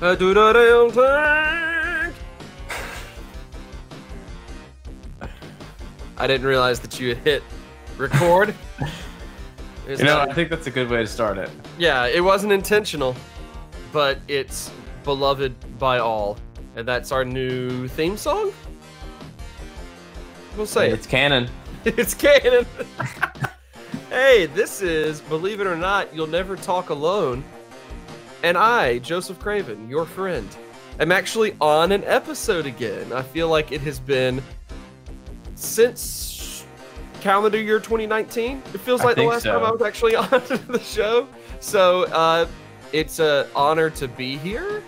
I do the damn thing. I didn't realize that you had hit record. You know, I think that's a good way to start it. yeah, it wasn't intentional, but it's beloved by all, and that's our new theme song. We'll say it. It's canon. It's canon. hey, this is, believe it or not, You'll Never Talk Alone. And I, Joseph Craven, your friend, am actually on an episode again. I feel like it has been since calendar year 2019. It feels like the last so. time I was actually on the show. So uh, it's an honor to be here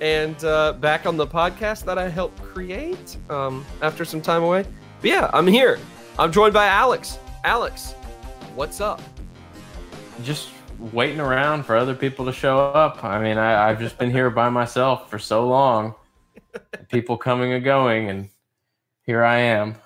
and uh, back on the podcast that I helped create um, after some time away. But yeah, I'm here. I'm joined by Alex. Alex, what's up? Just waiting around for other people to show up. I mean, I, I've just been here by myself for so long. People coming and going, and here I am.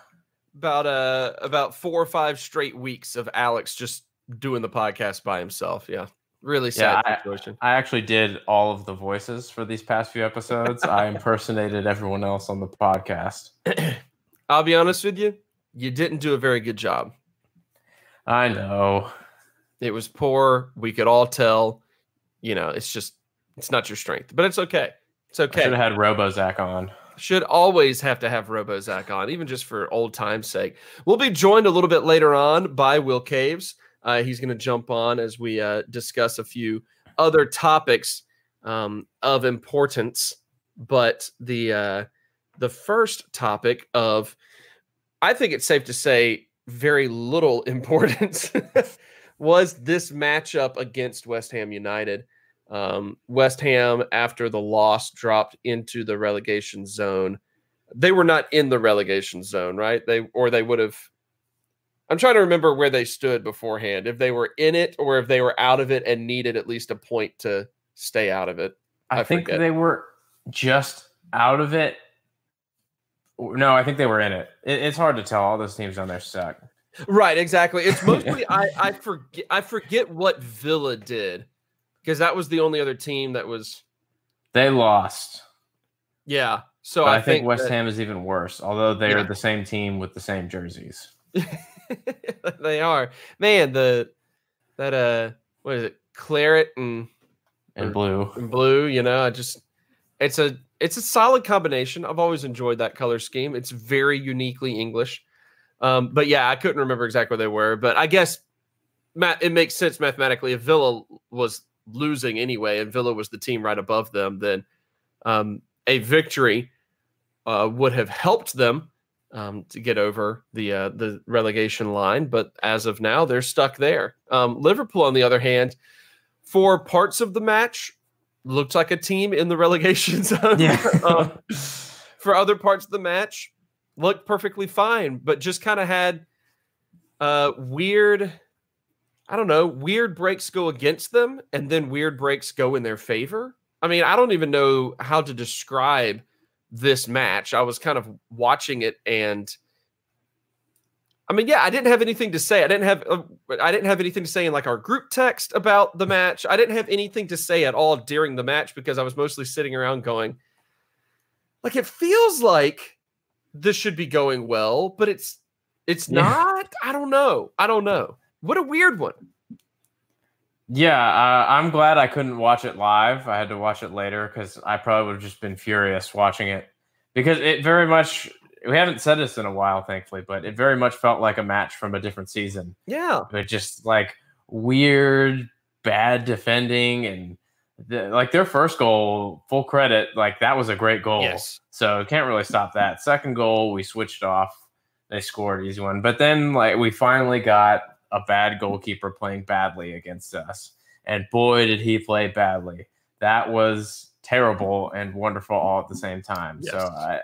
About uh about four or five straight weeks of Alex just doing the podcast by himself. Yeah, really sad Yeah, situation. I actually did all of the voices for these past few episodes. I impersonated everyone else on the podcast. I'll be honest with you, you didn't do a very good job. I know. It was poor. We could all tell. You know, it's just it's not your strength, but it's okay. It's I okay. should have had RoboZac on. should always have to have RoboZac on, even just for old time's sake. We'll be joined a little bit later on by Will Caves. Uh, he's going to jump on as we uh, discuss a few other topics um, of importance. But the uh, the first topic of, I think it's safe to say, very little importance was this matchup against West Ham United. Um, West Ham, after the loss, dropped into the relegation zone. They were not in the relegation zone, right? They or they would have. I'm trying to remember where they stood beforehand. If they were in it or if they were out of it and needed at least a point to stay out of it. I, I think forget. they were just out of it. No, I think they were in it. it. It's hard to tell. All those teams on there suck. Right, exactly. It's mostly I I forget I forget what Villa did because that was the only other team that was They lost. yeah. So I, I, think, West that- Ham is even worse, although they Yeah. are the same team with the same jerseys. they are man the that uh what is it claret and, Or- blue. and blue you know i just it's a it's a solid combination i've always enjoyed that color scheme it's very uniquely english um but yeah i couldn't remember exactly what they were but i guess matt it makes sense mathematically if villa was losing anyway and villa was the team right above them then um a victory uh, would have helped them um, to get over the uh, the relegation line, but as of now, they're stuck there. Um, Liverpool, on the other hand, for parts of the match, looked like a team in the relegation zone. um, for other parts of the match, looked perfectly fine, but just kind of had uh, weird. I don't know. Weird breaks go against them, and then weird breaks go in their favor. I mean, I don't even know how to describe this match. I was kind of watching it and I mean, yeah, I didn't have anything to say. I didn't have uh, I didn't have anything to say in like our group text about the match. I didn't have anything to say at all during the match because I was mostly sitting around going like it feels like this should be going well, but it's it's Yeah. not. I don't know. I don't know. What a weird one. Yeah, uh, I'm glad I couldn't watch it live. I had to watch it later because I probably would have just been furious watching it because it very much. We haven't said this in a while, thankfully, but it very much felt like a match from a different season. Yeah. But just like weird, bad defending and the, like their first goal, full credit, like that was a great goal. Yes. So can't really stop that. Second goal, we switched off. They scored easy one, but then like we finally got a bad goalkeeper playing badly against us, and boy did he play badly. That was terrible and wonderful all at the same time. So I,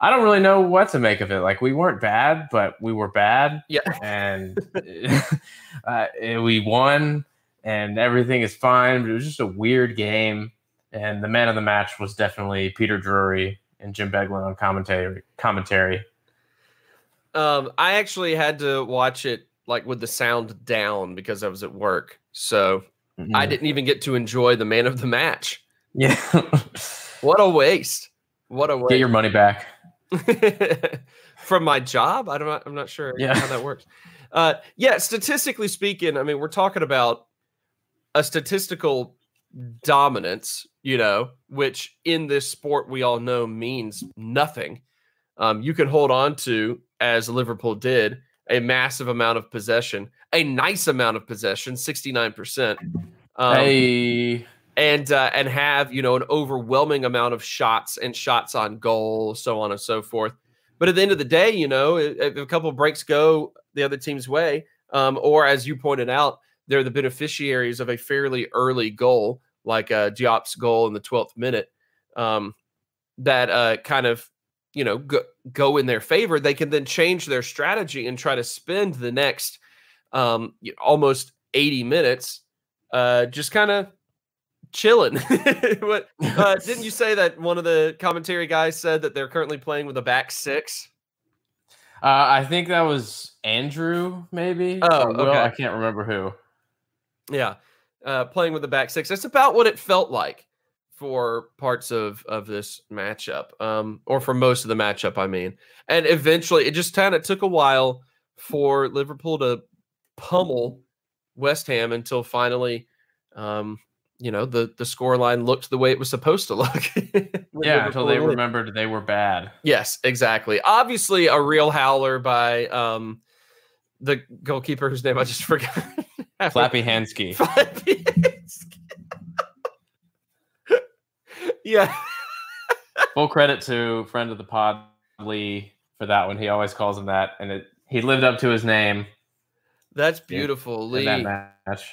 I don't really know what to make of it. Like we weren't bad, but we were bad, Yeah. and uh, we won, and everything is fine. But it was just a weird game, and the man of the match was definitely Peter Drury and Jim Beglin on commentary. Commentary. Um, I actually had to watch it like with the sound down because I was at work. So I Mhm. didn't even get to enjoy the man of the match. Yeah. What a waste. What a waste. Get your money back. From my job? I don't I'm not sure Yeah. how that works. Uh yeah, statistically speaking, I mean, we're talking about a statistical dominance, you know, which in this sport we all know means nothing. Um, you can hold on to, as Liverpool did, a massive amount of possession, a nice amount of possession, 69%. Um, hey. and uh, and have you know an overwhelming amount of shots and shots on goal, so on and so forth. But at the end of the day, you know, if if a couple of breaks go the other team's way, um, or as you pointed out, they're the beneficiaries of a fairly early goal, like uh, Diop's goal in the 12th minute, um, that uh, kind of you know go, go in their favor. They can then change their strategy and try to spend the next um, almost 80 minutes uh, just kind of chilling. what uh, didn't you say that one of the commentary guys said that they're currently playing with a back six? Uh, I think that was Andrew, maybe. Oh, okay. I can't remember who. Yeah, uh, playing with the back six. That's about what it felt like for parts of of this matchup, um, or for most of the matchup. I mean, and eventually, it just kind of took a while for Liverpool to pummel West Ham until finally, um, you know, the the score line looked the way it was supposed to look. Yeah, until they remembered they were bad. Yes, exactly. Obviously, a real howler by um, the goalkeeper whose name I just forgot. Flappy Hansky. Flappy. yeah. Full credit to friend of the pod Lee for that one. He always calls him that, and it he lived up to his name That's beautiful. in Lee. that match.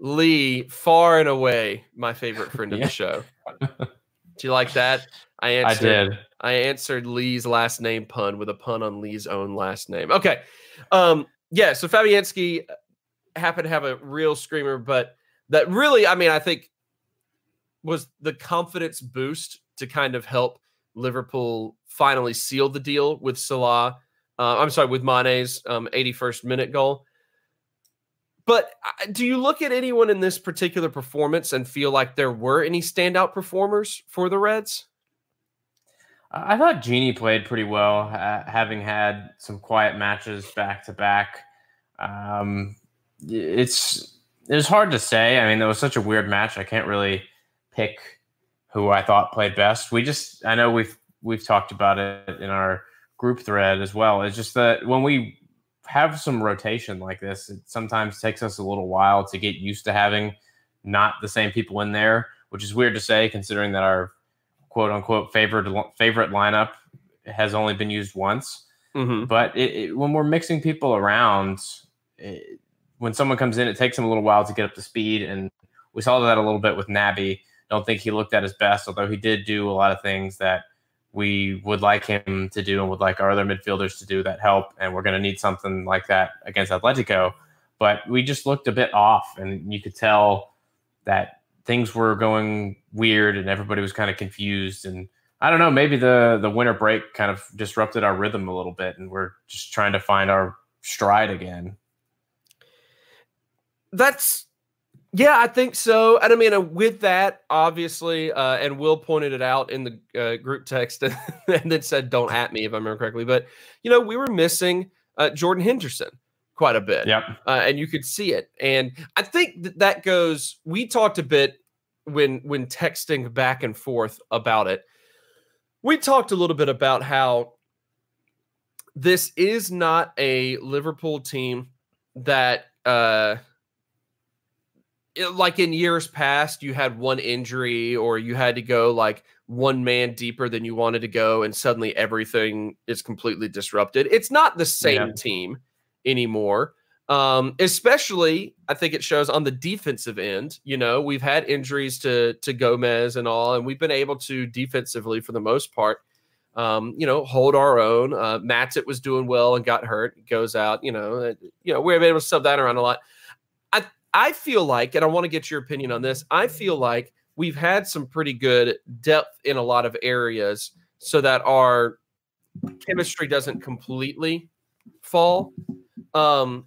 Lee, far and away, my favorite friend of Yeah. the show. Do you like that? I I answered. did. I answered Lee's last name pun with a pun on Lee's own last name. Okay. Um, yeah, so Fabianski happened to have a real screamer, but that really, I mean, I think was the confidence boost to kind of help Liverpool finally seal the deal with Salah. Uh, I'm sorry, with Mane's um, 81st minute goal. But uh, do you look at anyone in this particular performance and feel like there were any standout performers for the Reds? I thought Gini played pretty well, ha- having had some quiet matches back to back. Um, it's it's hard to say. I mean, it was such a weird match. I can't really pick who I thought played best. We just I know we've we've talked about it in our group thread as well. It's just that when we have some rotation like this, it sometimes takes us a little while to get used to having not the same people in there, which is weird to say considering that our quote unquote favorite favorite lineup has only been used once. Mm-hmm. But it, it, when we're mixing people around, it, when someone comes in, it takes them a little while to get up to speed, and we saw that a little bit with Naby. Don't think he looked at his best, although he did do a lot of things that we would like him to do and would like our other midfielders to do that help. And we're going to need something like that against Atletico. But we just looked a bit off, and you could tell that things were going weird, and everybody was kind of confused. And I don't know, maybe the the winter break kind of disrupted our rhythm a little bit, and we're just trying to find our stride again. That's yeah, I think so. And I mean, uh, with that, obviously, uh, and Will pointed it out in the uh, group text, and then said, "Don't at me if I remember correctly." But you know, we were missing uh, Jordan Henderson quite a bit, Yep. uh, and you could see it. And I think that that goes. We talked a bit when when texting back and forth about it. We talked a little bit about how this is not a Liverpool team that. It- like in years past, you had one injury or you had to go like one man deeper than you wanted to go, and suddenly everything is completely disrupted. It's not the same Yeah. team anymore. Um, especially, I think it shows on the defensive end. You know, we've had injuries to to Gomez and all, and we've been able to defensively, for the most part, um, you know, hold our own. Uh, Matip was doing well and got hurt, goes out. You know, you know, we were able to sub that around a lot. I feel like, and I want to get your opinion on this. I feel like we've had some pretty good depth in a lot of areas, so that our chemistry doesn't completely fall. Um,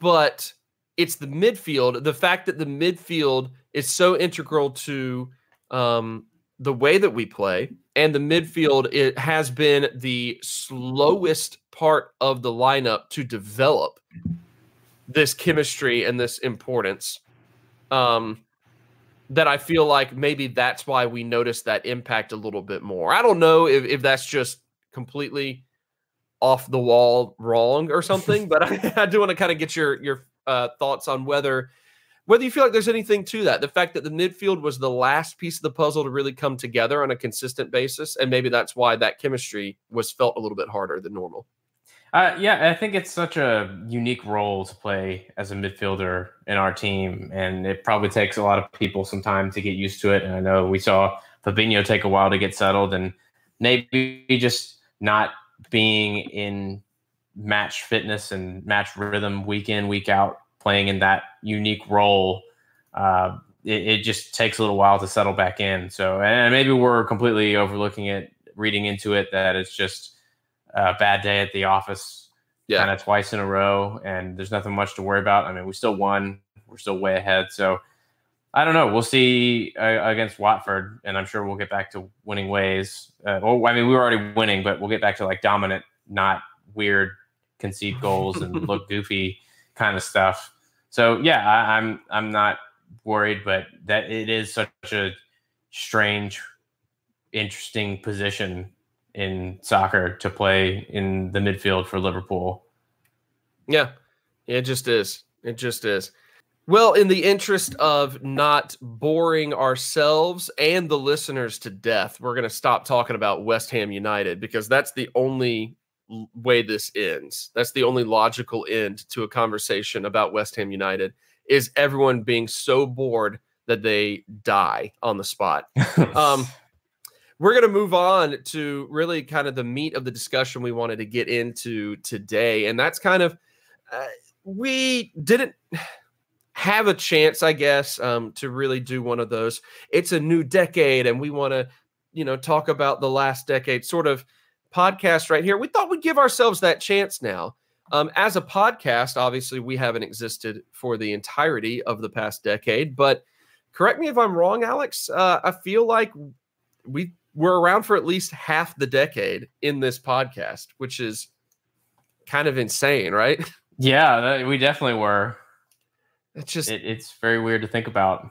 but it's the midfield. The fact that the midfield is so integral to um, the way that we play. And the midfield it has been the slowest part of the lineup to develop this chemistry and this importance. Um, that I feel like maybe that's why we notice that impact a little bit more. I don't know if, if that's just completely off the wall wrong or something, but I, I do want to kind of get your your uh, thoughts on whether whether you feel like there's anything to that. The fact that the midfield was the last piece of the puzzle to really come together on a consistent basis, and maybe that's why that chemistry was felt a little bit harder than normal. Uh, yeah, I think it's such a unique role to play as a midfielder in our team, and it probably takes a lot of people some time to get used to it. And I know we saw Fabinho take a while to get settled, and maybe just not being in match fitness and match rhythm week in week out, playing in that unique role. Uh, it, it, just takes a little while to settle back in. So, and maybe we're completely overlooking it, reading into it that it's just a bad day at the office yeah. kind of twice in a row, and there's nothing much to worry about. I mean, we still won, we're still way ahead. So I don't know. We'll see uh, against Watford, and I'm sure we'll get back to winning ways. Uh, well, I mean, we were already winning, but we'll get back to like dominant, not weird concede goals and look goofy kind of stuff. So yeah, I, I'm I'm not worried, but that it is such a strange, interesting position in soccer to play in the midfield for Liverpool. Yeah, it just is. It just is. Well, in the interest of not boring ourselves and the listeners to death, we're going to stop talking about West Ham United because that's the only way this ends. That's the only logical end to a conversation about West Ham United is everyone being so bored that they die on the spot. um, we're going to move on to really kind of the meat of the discussion we wanted to get into today. And that's kind of, uh, we didn't have a chance, I guess, um, to really do one of those. It's a new decade, and we want to, you know, talk about the last decade sort of podcast right here. We thought we'd give ourselves that chance now. Um, as a podcast, obviously, we haven't existed for the entirety of the past decade, but correct me if I'm wrong, Alex. Uh, I feel like we we're around for at least half the decade in this podcast, which is kind of insane, right? Yeah, we definitely were. It's just it, it's very weird to think about.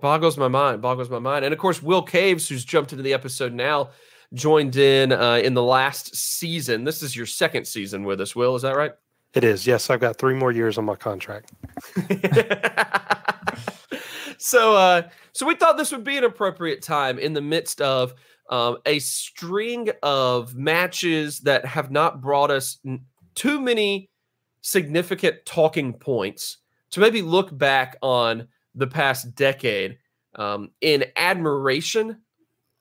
Boggles my mind. Boggles my mind. And of course, Will Caves, who's jumped into the episode now, joined in uh, in the last season. This is your second season with us, Will. Is that right? It is. Yes, I've got three more years on my contract. so, uh, so we thought this would be an appropriate time in the midst of um, a string of matches that have not brought us n- too many significant talking points to maybe look back on the past decade um, in admiration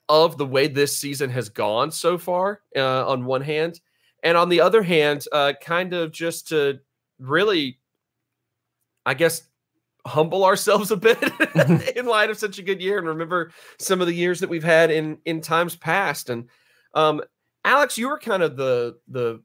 of the way this season has gone so far, uh, on one hand. And on the other hand, uh, kind of just to really, I guess, humble ourselves a bit in light of such a good year and remember some of the years that we've had in in times past. And um alex you were kind of the the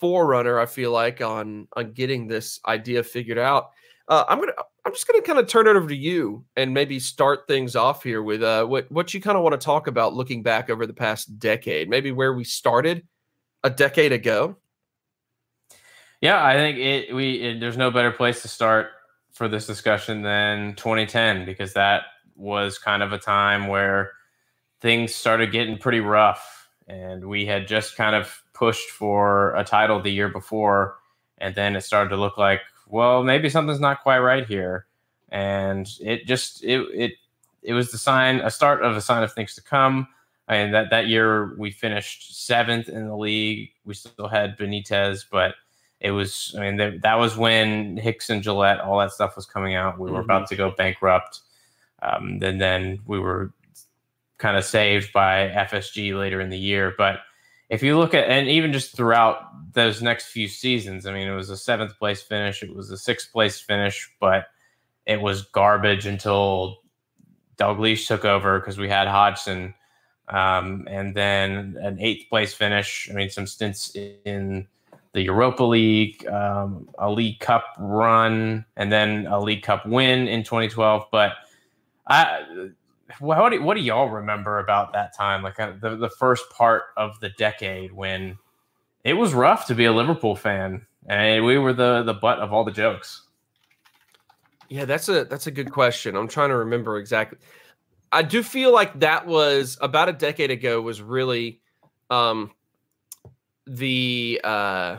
forerunner i feel like on on getting this idea figured out. Uh, i'm gonna i'm just gonna kind of turn it over to you and maybe start things off here with uh what what you kind of want to talk about looking back over the past decade maybe where we started a decade ago. Yeah i think it we it, there's no better place to start for this discussion than 2010 because that was kind of a time where things started getting pretty rough. And we had just kind of pushed for a title the year before and then it started to look like well maybe something's not quite right here. And it just it it it was the sign a start of a sign of things to come. And that that year we finished seventh in the league. We still had benitez but it was i mean th- that was when hicks and Gillett all that stuff was coming out we were mm-hmm. about to go bankrupt um, and then we were kind of saved by fsg later in the year but if you look at and even just throughout those next few seasons i mean it was a seventh place finish it was a sixth place finish but it was garbage until Dalglish took over because we had Hodgson, um, and then an eighth place finish. I mean, some stints in the Europa League, um, a League Cup run, and then a League Cup win in 2012. But I what do, what do y'all remember about that time? Like uh, the the first part of the decade when it was rough to be a Liverpool fan, and we were the the butt of all the jokes. Yeah, that's a that's a good question. I'm trying to remember exactly. I do feel like that was about a decade ago. Was really um, the uh,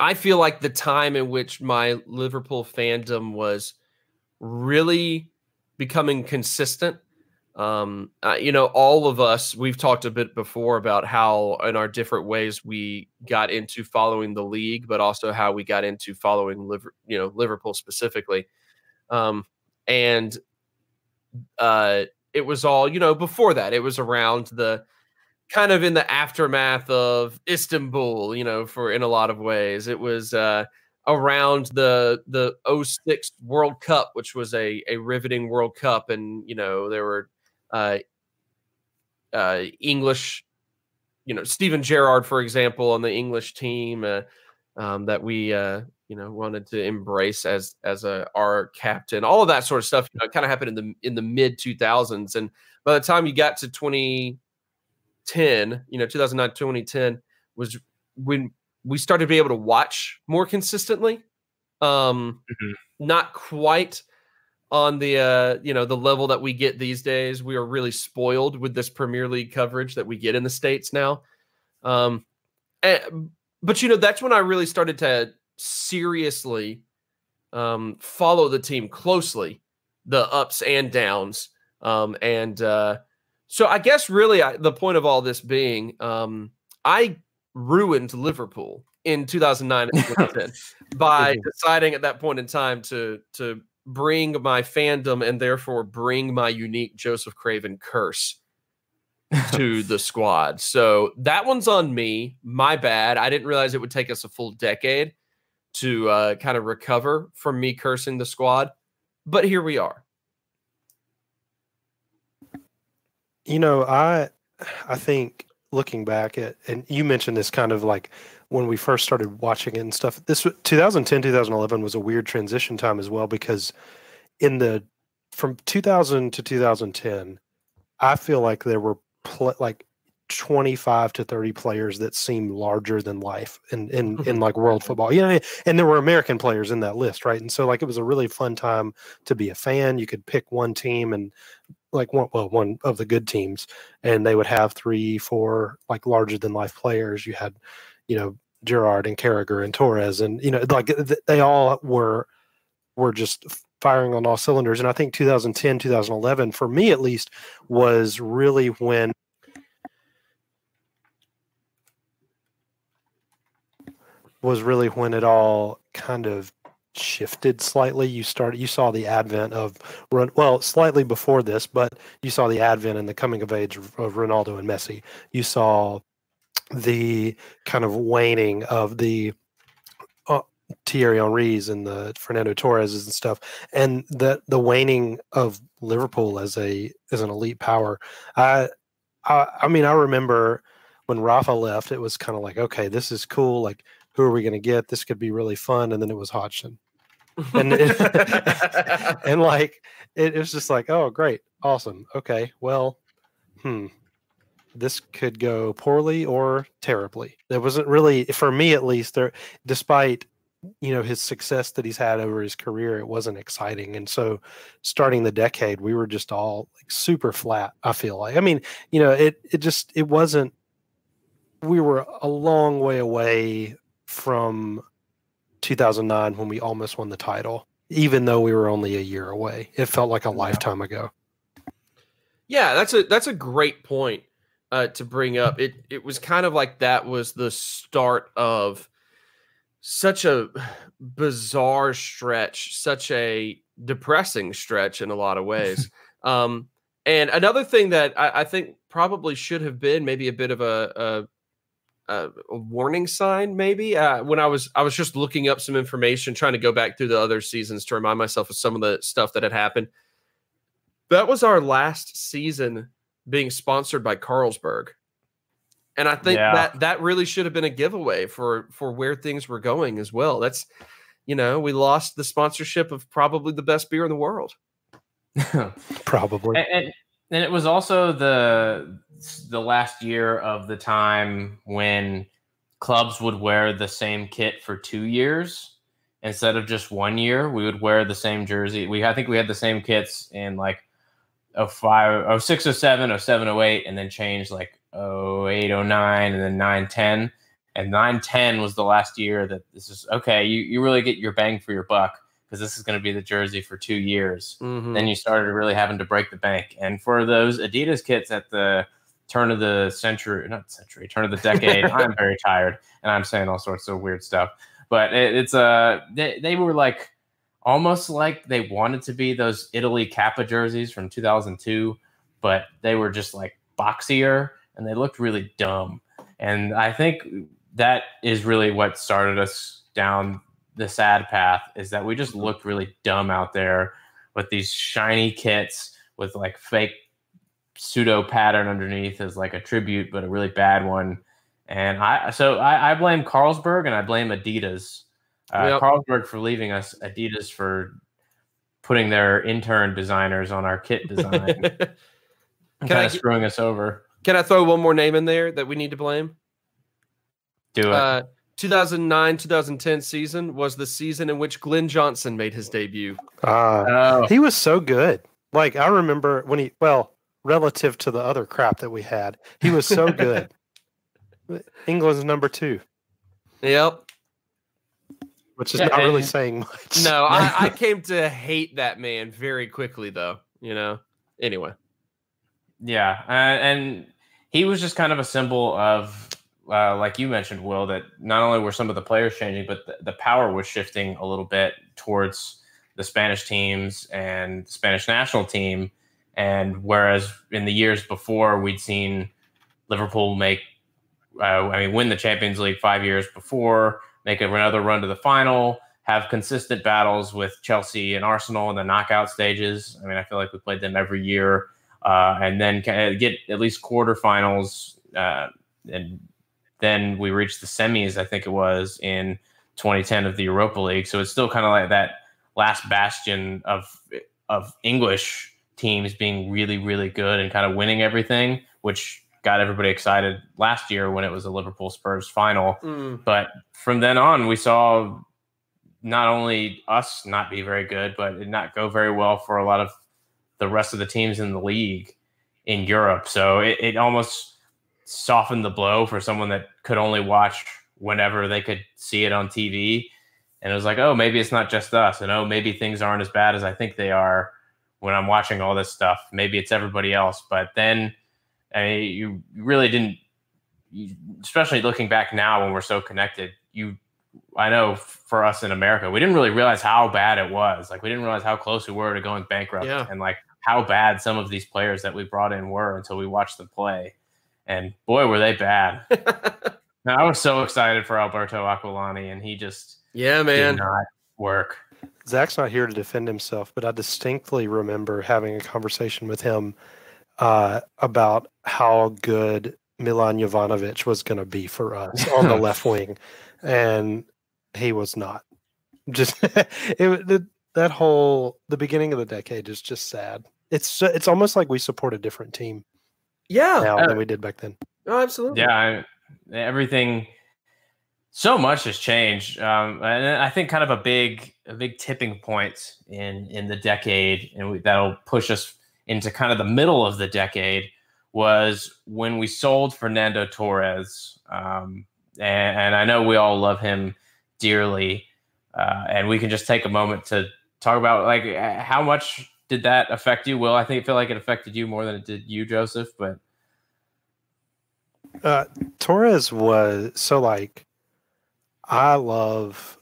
I feel like the time in which my Liverpool fandom was really becoming consistent. Um, uh, you know, all of us, we've talked a bit before about how, in our different ways, we got into following the league, but also how we got into following, Liver, you know, Liverpool specifically. Um, and uh, it was all, you know, before that, it was around the kind of in the aftermath of Istanbul, you know, for in a lot of ways. It was uh, around the the 06 World Cup, which was a a riveting World Cup, and you know there were uh, uh, English, you know Steven Gerrard, for example, on the English team uh, um, that we uh, you know wanted to embrace as as a our captain. All of that sort of stuff, you know, kind of happened in the in the mid 2000s, and by the time you got to 2010, you know 2009 2010 was when we started to be able to watch more consistently. Um, mm-hmm. Not quite on the uh, you know the level that we get these days. We are really spoiled with this Premier League coverage that we get in the states now. Um, and, eh, but you know that's when I really started to seriously um, follow the team closely, the ups and downs, um, and uh, so I guess really I, the point of all this being, um, I ruined Liverpool in 2009 and 2010 by deciding at that point in time to to bring my fandom and therefore bring my unique Joseph Craven curse to the squad. So that one's on me. My bad. I didn't realize it would take us a full decade to uh, kind of recover from me cursing the squad, but here we are. You know, I I think looking back at, and you mentioned this kind of like when we first started watching it and stuff. This 2010, 2011 was a weird transition time as well because in the from 2000 to 2010, I feel like there were pl- like 25 to 30 players that seem larger than life in in mm-hmm. in like world mm-hmm. football you know and there were american players in that list right? And so like it was a really fun time to be a fan. You could pick one team and like one well one of the good teams and they would have three four like larger than life players. You had you know Gerrard and Carragher and Torres and you know like they all were were just firing on all cylinders. And I think 2010 2011 for me at least was really when was really when it all kind of shifted slightly. You started, you saw the advent of, well, slightly before this, but you saw the advent and the coming of age of, Ronaldo and Messi. You saw the kind of waning of the uh, Thierry Henry's and the Fernando Torres's and stuff, and the the waning of Liverpool as a as an elite power. I, I, I mean, I remember when Rafa left, it was kind of like, okay, this is cool. Like who are we going to get? This could be really fun. And then it was Hodgson. And, and like, it, it was just like, oh, great. Awesome. Okay. Well, hmm. This could go poorly or terribly. There wasn't really, for me at least, there, despite you know his success that he's had over his career it wasn't exciting and so starting the decade we were just all like super flat i feel like i mean you know it it just it wasn't we were a long way away from 2009 when we almost won the title, even though we were only a year away. It felt like a lifetime ago. Yeah, that's a that's a great point uh, to bring up. It it was kind of like that was the start of such a bizarre stretch, such a depressing stretch in a lot of ways. um, and another thing that I, I, think probably should have been maybe a bit of a, a a, a warning sign maybe? Uh, when i was i was just looking up some information trying to go back through the other seasons to remind myself of some of the stuff that had happened. That was our last season being sponsored by carlsberg. And i think yeah. that that really should have been a giveaway for for where things were going as well. That's you know we lost the sponsorship of probably the best beer in the world. Probably. and, and and it was also the the last year of the time when clubs would wear the same kit for two years instead of just one year. We would wear the same jersey. We I think we had the same kits in like 05, 06, 07, 07, 08, and then changed like 08, 09, and then 9, 10. And 9, 10 was the last year that this is okay. You, you really get your bang for your buck because this is going to be the jersey for two years. Mhm. Then you started really having to break the bank. And for those Adidas kits at the turn of the century, not century, turn of the decade, I'm very tired and I'm saying all sorts of weird stuff. But it, it's uh, they, they were like almost like they wanted to be those Italy Kappa jerseys from 2002, but they were just like boxier and they looked really dumb. And I think that is really what started us down the sad path is that we just looked really dumb out there with these shiny kits with like fake pseudo pattern underneath as like a tribute, but a really bad one. And I so I, I blame Carlsberg and I blame Adidas. Uh, Yep. Carlsberg for leaving us, Adidas for putting their intern designers on our kit design, and Can I kind of screwing us over. Can I throw one more name in there that we need to blame? Do it. Uh, 2009 2010 season was the season in which Glenn Johnson made his debut. Ah, oh, he was so good. Like I remember when he well, relative to the other crap that we had, he was so good. England's number two, Yep. which is Yeah, not really saying much. No, I, I came to hate that man very quickly, though. You know. Anyway. Yeah, uh, and he was just kind of a symbol of, uh, like you mentioned, Will, that not only were some of the players changing, but the, the power was shifting a little bit towards the Spanish teams and the Spanish national team. And whereas in the years before, we'd seen Liverpool make, uh, I mean, win the Champions League five years before, make another run to the final, have consistent battles with Chelsea and Arsenal in the knockout stages. I mean, I feel like we played them every year uh, and then get at least quarterfinals, uh, and then we reached the semis. I think it was in 2010 of the Europa League. So it's still kind of like that last bastion of of English teams being really, really good and kind of winning everything, which got everybody excited last year when it was a Liverpool Spurs final. Mm, But from then on, we saw not only us not be very good, but it not go very well for a lot of the rest of the teams in the league in Europe. So it, it almost softened the blow for someone that could only watch whenever they could see it on TV. And it was like, oh, maybe it's not just us. And oh, maybe things aren't as bad as I think they are when I'm watching all this stuff. Maybe it's everybody else. But then I mean, you really didn't you, especially looking back now when we're so connected, you, I know for us in America, we didn't really realize how bad it was. Like we didn't realize how close we were to going bankrupt, Yeah. and like how bad some of these players that we brought in were until we watched them play. And boy, were they bad! I was so excited for Alberto Aquilani, and he just yeah, man. did not work. Zach's not here to defend himself, but I distinctly remember having a conversation with him uh, about how good Milan Jovanovic was going to be for us on the left wing, and he was not. Just it, the, that whole the beginning of the decade is just sad. It's it's almost like we support a different team Yeah. now uh, than we did back then. Oh, absolutely. Yeah, I, everything. So much has changed, um, and I think kind of a big, a big tipping point in in the decade, and we, that'll push us into kind of the middle of the decade was when we sold Fernando Torres, um, and, and I know we all love him dearly, uh, and we can just take a moment to talk about like uh, how much did that affect you? Will I think feel like it affected you more than it did you, Joseph, but. Uh, Torres was so like I love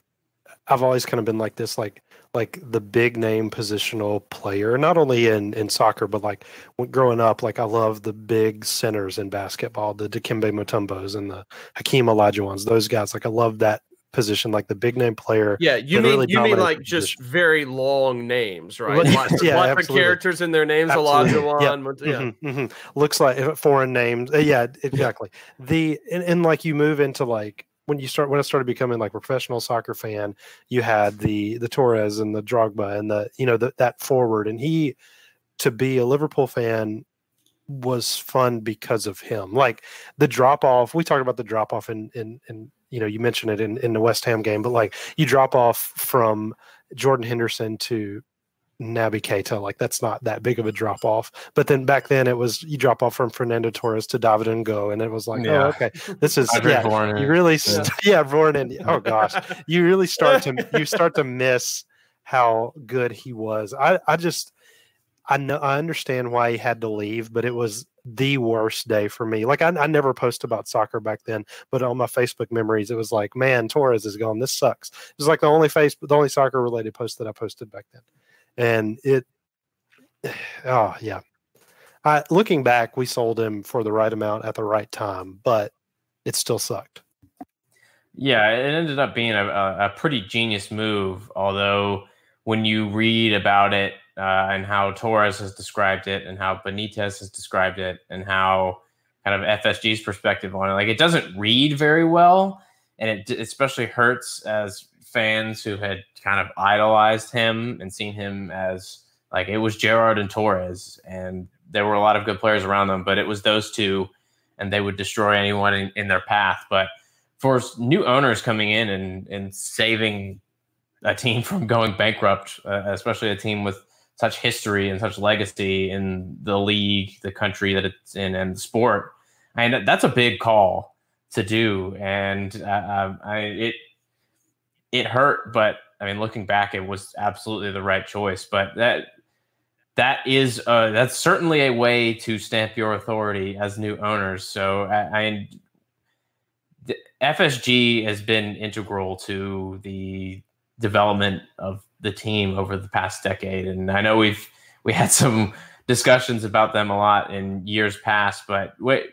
I've always kind of been like this like like the big name positional player not only in in soccer but like when growing up like I love the big centers in basketball the Dikembe Mutombos and the Hakeem Olajuwons those guys like I love that position like the big name player Yeah, you mean really you mean like just very long names, right? Lots, yeah, lots of characters in their names. Absolutely. Olajuwon. Mont- Yeah. Mhm, mhm. Looks like foreign names. Uh, yeah, exactly. The and, and like you move into like when you start when I started becoming like a professional soccer fan, you had the the Torres and the Drogba and the you know the, that forward, and he to be a Liverpool fan was fun because of him. Like the drop off, we talked about the drop off in in in you know you mentioned it in in the West Ham game, but like you drop off from Jordan Henderson to Naby Keita, like that's not that big of a drop off. But then back then it was you drop off from Fernando Torres to David N'Gog, and it was like, oh, Yeah. oh, okay, this is yeah. You really, st- yeah, oh gosh, you really start to you start to miss how good he was. I I just I know I understand why he had to leave, but it was the worst day for me. Like I, I never post about soccer back then, but on my Facebook memories, it was like, man, Torres is gone. This sucks. It was like the only face, the only soccer related post that I posted back then, and it, oh yeah. I, looking back, we sold him for the right amount at the right time, but it still sucked. Yeah, it ended up being a, a, pretty genius move. Although, when you read about it uh, and how Torres has described it, and how Benitez has described it, and how kind of FSG's perspective on it, like it doesn't read very well, and it especially hurts as fans who had kind of idolized him and seen him as like it was Gerrard and Torres, and there were a lot of good players around them, but it was those two, and they would destroy anyone in, in their path. But for new owners coming in and, and saving a team from going bankrupt, uh, especially a team with such history and such legacy in the league, the country that it's in, and the sport, mean, that's a big call to do. And uh, um, I, it it hurt, but I mean, looking back, it was absolutely the right choice. But that that is uh, that's certainly a way to stamp your authority as new owners. So I, I the FSG has been integral to the development of the team over the past decade, and I know we've we had some discussions about them a lot in years past. But wait,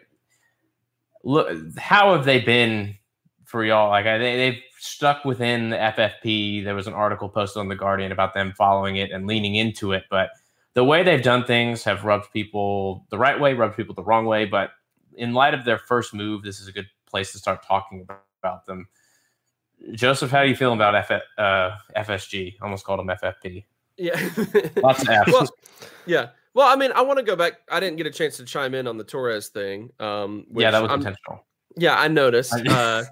look, how have they been for y'all? Like I- they they've stuck within the FFP. There was an article posted on the Guardian about them following it and leaning into it, but the way they've done things have rubbed people the right way, rubbed people the wrong way. But in light of their first move, this is a good place to start talking about, them. Joseph, how do you feel about F- uh, FSG? Almost called them FFP. Yeah. Lots of F's. well, yeah. Well, I mean, I want to go back. I didn't get a chance to chime in on the Torres thing. Um, yeah, that was I'm- intentional. Yeah, I noticed. Uh,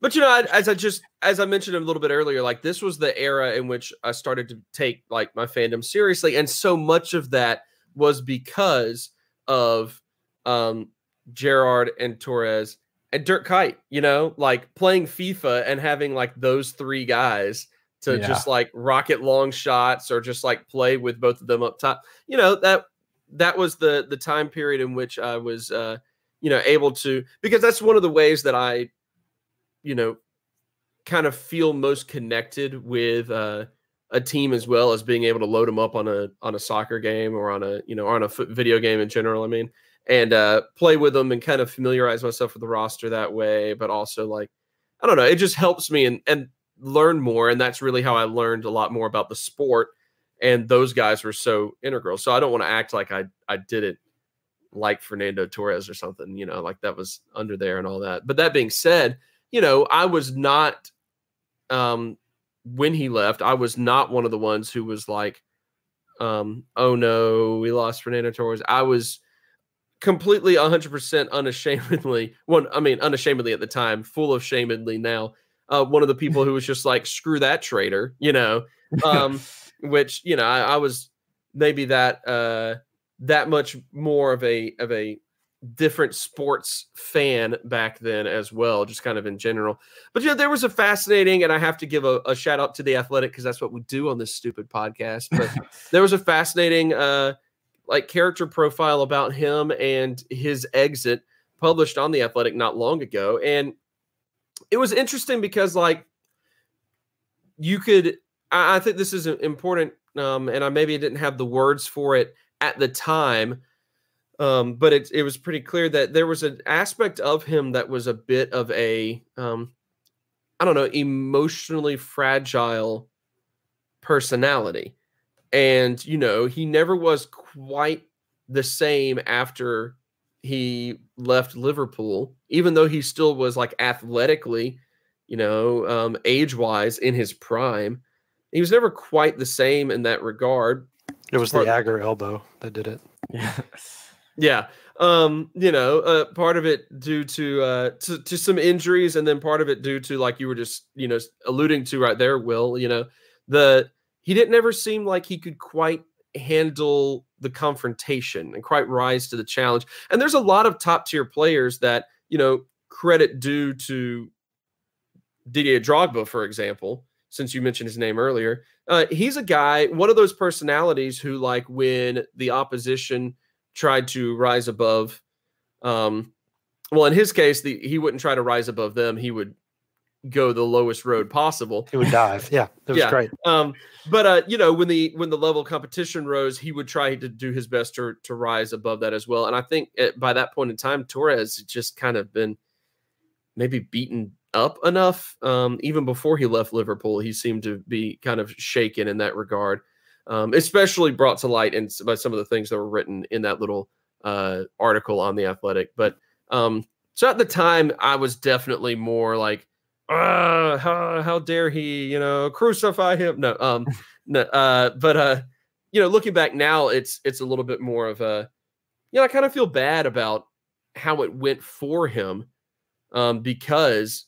but you know, I, as I just as I mentioned a little bit earlier, like this was the era in which I started to take like my fandom seriously, and so much of that was because of um, Gerrard and Torres and Dirk Kuyt. You know, like playing FIFA and having like those three guys to Yeah. just like rocket long shots or just like play with both of them up top. You know that that was the the time period in which I was. Uh, you know able to because that's one of the ways that i you know kind of feel most connected with uh a team as well as being able to load them up on a on a soccer game or on a you know on a video game in general i mean and uh play with them and kind of familiarize myself with the roster that way but also like i don't know it just helps me and and learn more and that's really how i learned a lot more about the sport and those guys were so integral so i don't want to act like i i did it like Fernando Torres or something, you know, like that was under there and all that. But that being said, you know, I was not um when he left, I was not one of the ones who was like um oh no, we lost Fernando Torres. I was completely 100% unashamedly one I mean unashamedly at the time, full of shamedly now. Uh one of the people who was just like screw that traitor, you know. Um which, you know, I, I was maybe that uh that much more of a of a different sports fan back then as well, just kind of in general. But you know, there was a fascinating, and I have to give a, a shout out to the athletic because that's what we do on this stupid podcast. But there was a fascinating uh like character profile about him and his exit published on the athletic not long ago. And it was interesting because like you could I, I think this is important um and I maybe didn't have the words for it at the time. Um, but it, it was pretty clear that there was an aspect of him that was a bit of a, um, I don't know, emotionally fragile personality. And, you know, he never was quite the same after he left Liverpool, even though he still was like athletically, you know, um, age wise in his prime. He was never quite the same in that regard It was the Agger elbow that did it. Yes. Yeah. Um, you know, uh, part of it due to uh to, to some injuries, and then part of it due to like you were just, you know, alluding to right there, Will, you know, the he didn't ever seem like he could quite handle the confrontation and quite rise to the challenge. And there's a lot of top tier players that, you know, credit due to Didier Drogba, for example, since you mentioned his name earlier. Uh, he's a guy, one of those personalities who, like, when the opposition tried to rise above, um, well, in his case, the he wouldn't try to rise above them. He would go the lowest road possible. He would dive. Yeah, it was Yeah. great. Um, but uh, you know, when the when the level of competition rose, he would try to do his best to to rise above that as well. And I think at, by that point in time, Torres just kind of been maybe beaten up enough. Um, even before he left Liverpool, he seemed to be kind of shaken in that regard, um, especially brought to light in by some of the things that were written in that little uh, article on the Athletic. But um, so at the time, I was definitely more like uh, how, how dare he, you know, crucify him? No, um, no, uh, but uh, you know, looking back now, it's it's a little bit more of a, you know, I kind of feel bad about how it went for him, um, because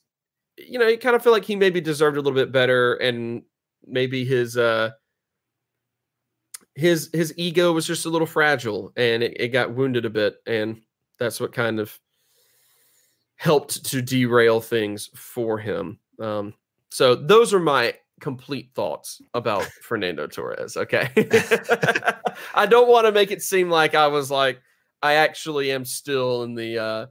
you know, you kind of feel like he maybe deserved a little bit better, and maybe his uh his his ego was just a little fragile, and it, it got wounded a bit, and that's what kind of helped to derail things for him. Um, so those are my complete thoughts about Fernando Torres. Okay. I don't want to make it seem like I was like, I actually am still in the, uh,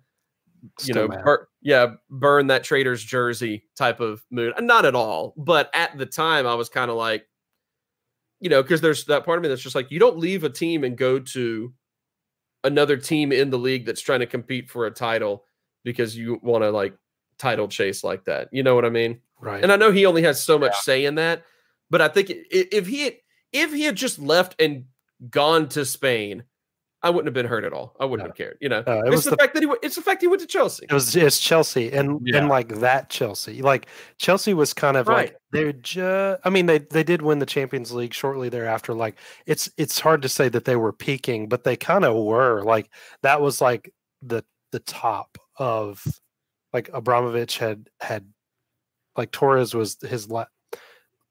you Still know, bur- yeah, burn that traitor's jersey type of mood. Not at all. But at the time, I was kind of like, you know, because there's that part of me that's just like, you don't leave a team and go to another team in the league that's trying to compete for a title because you want to like title chase like that. You know what I mean? Right. And I know he only has so much say in that, but I think if he had, if he had just left and gone to Spain, I wouldn't have been hurt at all. I wouldn't No. have cared. You know, No, it it's was the, the- fact that he went, it's the fact he went to Chelsea. It was it's Chelsea and Yeah. and like that Chelsea. Like Chelsea was kind of Right. like they're just I mean they they did win the Champions League shortly thereafter. Like it's it's hard to say that they were peaking, but they kind of were. Like that was like the the top of like Abramovich had had like Torres was his la-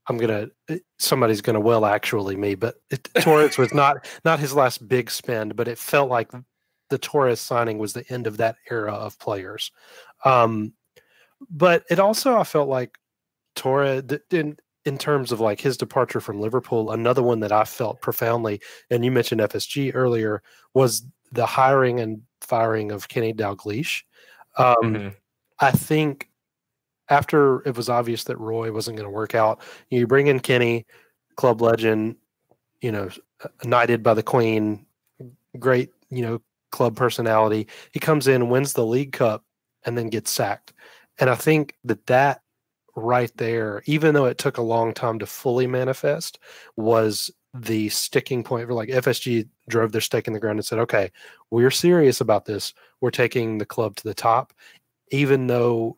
I'm gonna eh, somebody's gonna well actually me, but it, Torres was not not his last big spend, but it felt like the Torres signing was the end of that era of players. Um, but it also I felt like Torres in in terms of like his departure from Liverpool, another one that I felt profoundly, and you mentioned FSG earlier, was the hiring and firing of Kenny Dalglish. Um, Mhm. I think after it was obvious that Roy wasn't going to work out, you bring in Kenny, club legend, you know, knighted by the Queen, great, you know, club personality. He comes in, wins the League Cup, and then gets sacked. And I think that that right there, even though it took a long time to fully manifest, was the sticking point for like FSG drove their stake in the ground and said, okay, we're serious about this. We're taking the club to the top, even though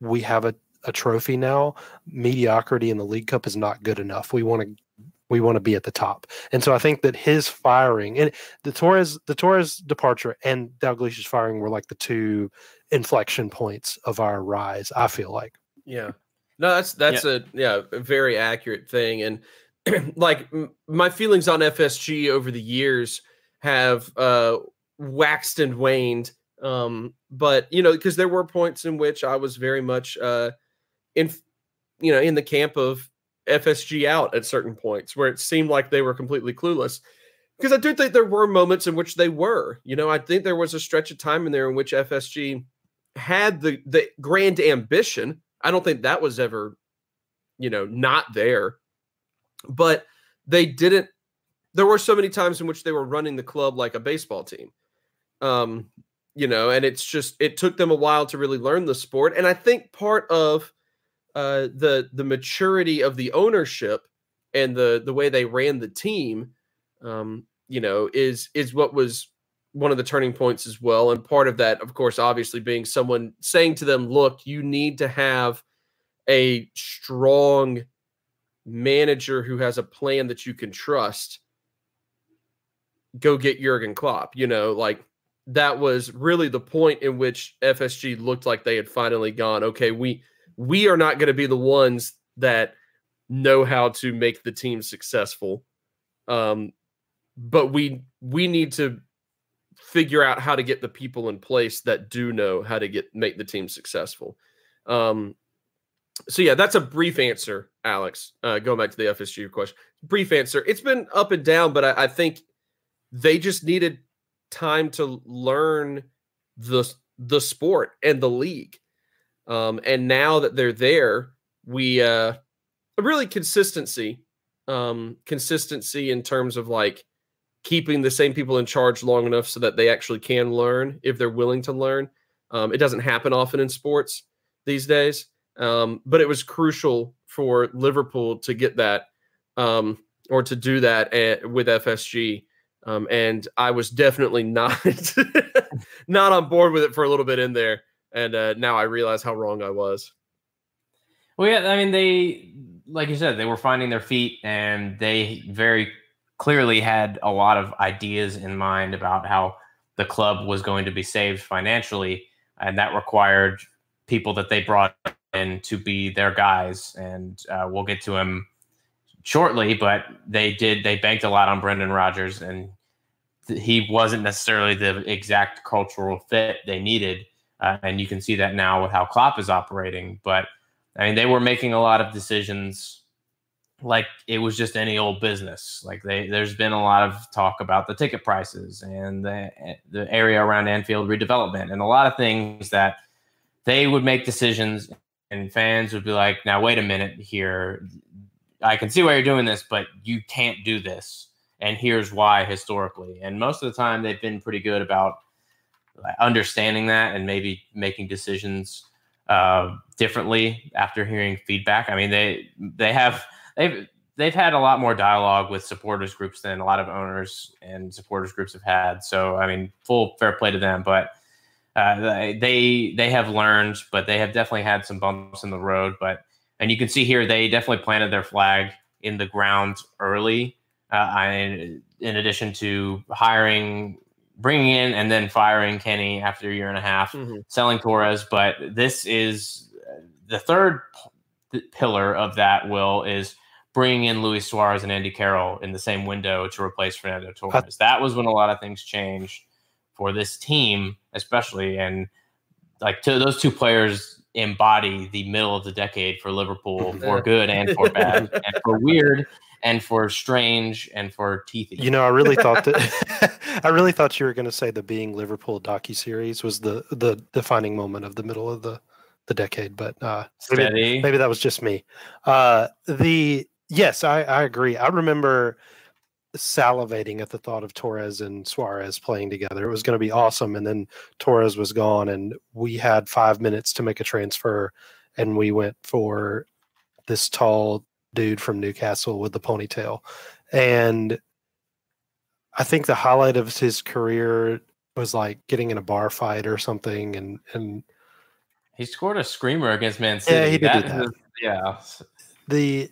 we have a, a trophy now. Mediocrity in the League Cup is not good enough. We want to we want to be at the top. And so I think that his firing and the Torres the Torres departure and Dalglish's firing were like the two inflection points of our rise, I feel like. Yeah. No, that's that's a yeah, a very accurate thing and like m- my feelings on FSG over the years have uh waxed and waned um but you know because there were points in which I was very much uh in you know in the camp of FSG out at certain points where it seemed like they were completely clueless because I do think there were moments in which they were you know I think there was a stretch of time in there in which FSG had the the grand ambition I don't think that was ever, you know, not there. But they didn't. There were so many times in which they were running the club like a baseball team. Um, you know, and it's just it took them a while to really learn the sport. And I think part of uh the the maturity of the ownership and the the way they ran the team, um, you know, is is what was one of the turning points as well. And part of that, of course, obviously being someone saying to them, look, you need to have a strong manager who has a plan that you can trust go get Jurgen Klopp. You know, like that was really the point in which FSG looked like they had finally gone, okay, we we are not going to be the ones that know how to make the team successful. Um, but we we need to figure out how to get the people in place that do know how to get make the team successful. Um, so yeah, that's a brief answer, Alex. Uh, going back to the FSG question, brief answer. It's been up and down, but I, I think they just needed time to learn the the sport and the league. Um, and now that they're there, we uh, really consistency, um, consistency in terms of like keeping the same people in charge long enough so that they actually can learn if they're willing to learn. Um, it doesn't happen often in sports these days, um, but it was crucial for Liverpool to get that um, or to do that at, with FSG. Um, and I was definitely not not on board with it for a little bit in there, and uh, now I realize how wrong I was. Well, yeah, I mean they, like you said, they were finding their feet, and they very clearly had a lot of ideas in mind about how the club was going to be saved financially, and that required people that they brought in to be their guys. And uh, we'll get to him shortly, but they did they banked a lot on Brendan Rodgers, and th- he wasn't necessarily the exact cultural fit they needed. Uh, and you can see that now with how Klopp is operating. But I mean, they were making a lot of decisions like it was just any old business. Like they, there's been a lot of talk about the ticket prices and the the area around Anfield redevelopment and a lot of things that they would make decisions and fans would be like, now wait a minute here, I can see why you're doing this, but you can't do this, and here's why historically. And most of the time, they've been pretty good about understanding that and maybe making decisions uh, differently after hearing feedback. I mean, they they have they've they've had a lot more dialogue with supporters groups than a lot of owners and supporters groups have had. So I mean, full fair play to them. But uh, they they have learned, but they have definitely had some bumps in the road. But and you can see here they definitely planted their flag in the ground early. Uh, I, in addition to hiring, bringing in, and then firing Kenny after a year and a half, mm-hmm. selling Torres. But this is uh, the third p- pillar of that. Will is bringing in Luis Suarez and Andy Carroll in the same window to replace Fernando Torres. That was when a lot of things changed for this team, especially. And like to those two players embody the middle of the decade for Liverpool for good and for bad, and for weird and for strange and for teethy. You know, I really thought that I really thought you were going to say the being Liverpool docu series was the the defining moment of the middle of the the decade, but uh, maybe, maybe that was just me. Uh, the Yes, I, I agree. I remember salivating at the thought of Torres and Suarez playing together. It was going to be awesome. And then Torres was gone, and we had five minutes to make a transfer, and we went for this tall dude from Newcastle with the ponytail. And I think the highlight of his career was like getting in a bar fight or something, and and he scored a screamer against Man City. Yeah, he did that, that. yeah. The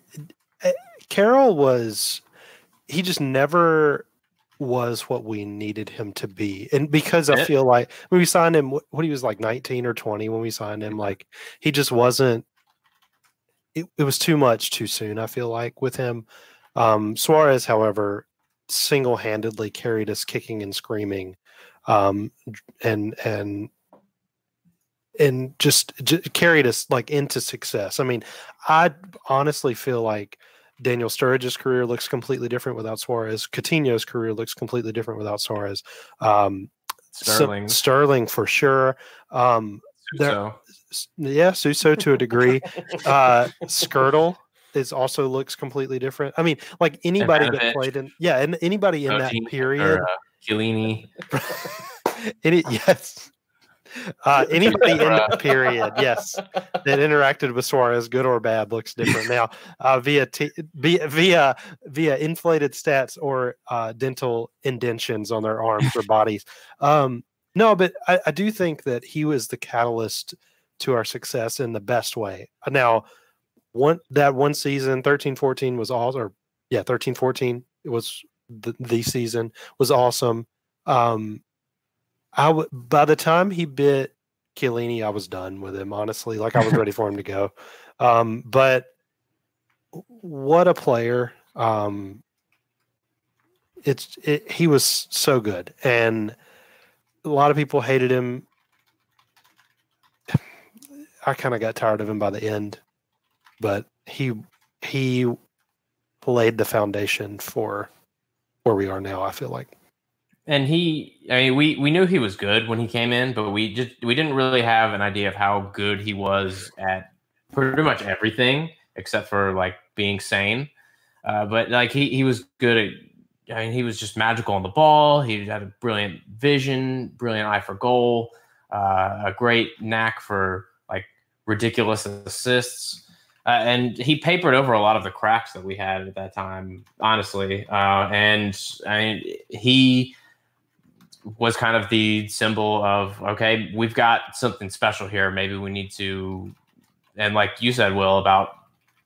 Eh, Carroll was he just never was what we needed him to be. And because I feel like when we signed him when he was like 19 or 20 when we signed him like he just wasn't it, it was too much too soon I feel like with him. Um Suarez however single-handedly carried us kicking and screaming um and and and just, just carried us like into success. I mean, I honestly feel like Daniel Sturridge's career looks completely different without Suarez. Coutinho's career looks completely different without Suarez. Um, Sterling, so, Sterling for sure. Um, there, yeah, Suso to a degree. uh, Skrtel is also looks completely different. I mean, like anybody that played in yeah, and anybody in that period. Or, uh, Chiellini. Any yes, uh, anybody in that period, yes, that interacted with Suarez, good or bad, looks different now uh, via, t- via via via inflated stats or uh, dental indentions on their arms or bodies. Um, no, but I, I, do think that he was the catalyst to our success in the best way. Now, one that one season, 13 14 was all, or yeah, 13 14 it was the, the season was awesome. Um, I w- by the time he bit Chiellini, I was done with him. Honestly, like I was ready for him to go. Um, but what a player! Um, it's it, he was so good, and a lot of people hated him. I kind of got tired of him by the end, but he he laid the foundation for where we are now. I feel like. And he, I mean, we we knew he was good when he came in, but we just we didn't really have an idea of how good he was at pretty much everything except for like being sane. Uh, but like he he was good at. I mean, he was just magical on the ball. He had a brilliant vision, brilliant eye for goal, uh, a great knack for like ridiculous assists. Uh, and he papered over a lot of the cracks that we had at that time, honestly. Uh, and I mean, he was kind of the symbol of okay, we've got something special here. Maybe we need to, and like you said, Will, about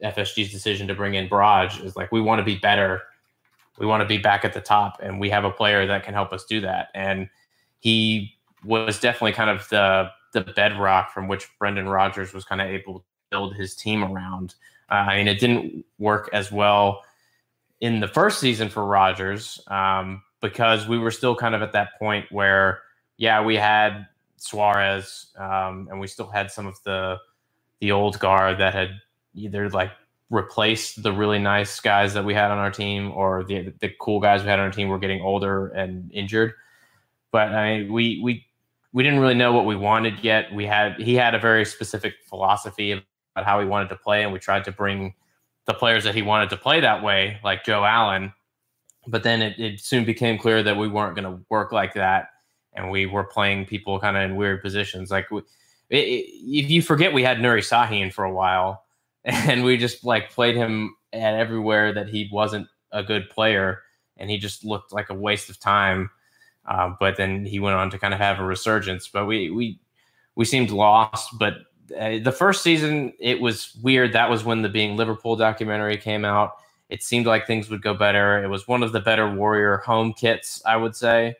FSG's decision to bring in Brodge is like we want to be better. We want to be back at the top, and we have a player that can help us do that. And he was definitely kind of the the bedrock from which Brendan Rodgers was kind of able to build his team around. Uh, I mean, it didn't work as well in the first season for Rodgers um, because we were still kind of at that point where, yeah, we had Suarez um, and we still had some of the the old guard that had either like replaced the really nice guys that we had on our team or the the cool guys we had on our team were getting older and injured. But I mean, we we we didn't really know what we wanted yet. We had he had a very specific philosophy about how he wanted to play, and we tried to bring the players that he wanted to play that way, like Joe Allen. But then it, it soon became clear that we weren't going to work like that, and we were playing people kind of in weird positions. Like we, it, it, if you forget, we had Nuri Sahin for a while, and we just like played him at everywhere that he wasn't a good player, and he just looked like a waste of time. Uh, but then he went on to kind of have a resurgence. But we we we seemed lost, but uh, the first season it was weird. That was when the Being Liverpool documentary came out. It seemed like things would go better. It was one of the better Warrior home kits, I would say.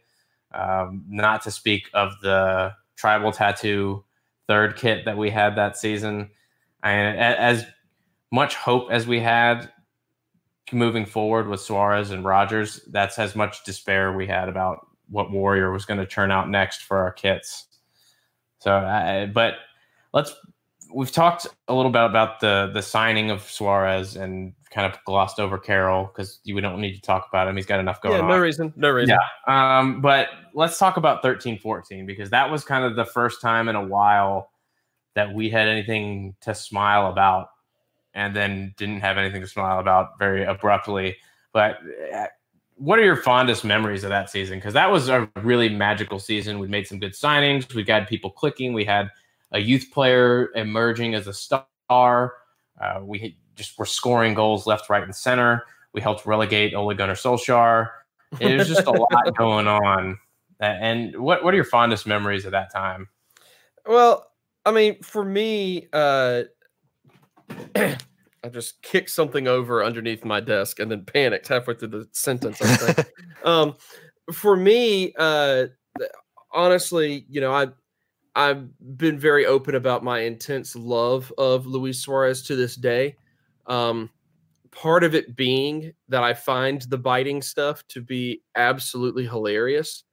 Um, not to speak of the tribal tattoo third kit that we had that season. And as much hope as we had moving forward with Suarez and Rodgers, that's as much despair we had about what Warrior was going to turn out next for our kits. So, uh, but let's we've talked a little bit about the the signing of Suarez and kind of glossed over Carroll because we don't need to talk about him. He's got enough going yeah, on. no reason. No reason. Yeah. Um, but let's talk about 13 14 because that was kind of the first time in a while that we had anything to smile about and then didn't have anything to smile about very abruptly. But uh, what are your fondest memories of that season? Because that was a really magical season. We made some good signings. We got people clicking. We had a youth player emerging as a star. Uh, we just were scoring goals left, right, and center. We helped relegate Ole Gunnar Solskjaer. It was just a lot going on. And what what are your fondest memories of that time? Well, I mean, for me, uh, I just kicked something over underneath my desk and then panicked halfway through the sentence. I think. um, for me, uh, honestly, you know, I I've been very open about my intense love of Luis Suarez to this day. Um, part of it being that I find the biting stuff to be absolutely hilarious.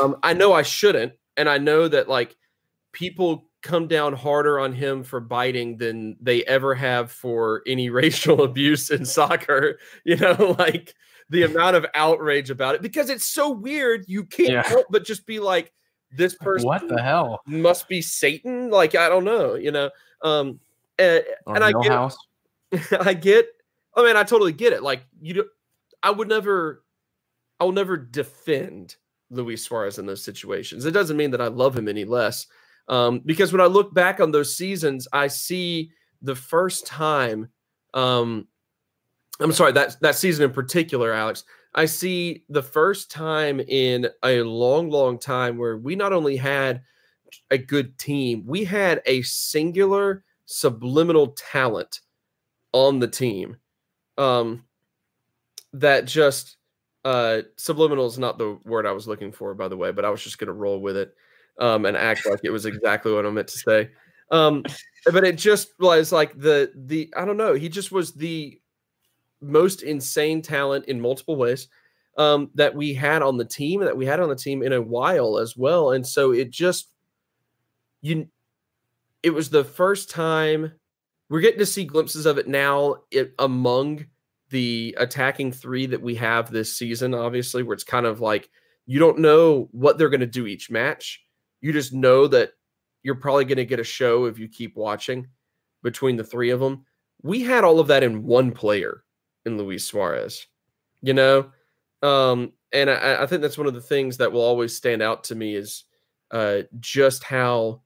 Um, I know I shouldn't, and I know that like people come down harder on him for biting than they ever have for any racial abuse in soccer. You know, like the amount of outrage about it because it's so weird. You can't yeah. help but just be like, this person what the hell? must be satan? Like i don't know you know? Um and, and i get house. i get i mean i totally get it. Like you do, i would never i will never defend luis suarez in those situations. It doesn't mean that i love him any less. Um because when i look back on those seasons i see the first time um i'm sorry that that season in particular alex I see the first time in a long, long time where we not only had a good team, we had a singular subliminal talent on the team um, that just uh, subliminal is not the word I was looking for, by the way, but I was just going to roll with it um, and act like it was exactly what I meant to say. Um, but it just was like the the I don't know. He just was the most insane talent in multiple ways um, that we had on the team that we had on the team in a while as well. And so it just you it was the first time we're getting to see glimpses of it now it, among the attacking three that we have this season, obviously, where it's kind of like you don't know what they're going to do each match. You just know that you're probably going to get a show if you keep watching between the three of them. We had all of that in one player in Luis Suarez, you know? Um, and I, I think that's one of the things that will always stand out to me is uh, just how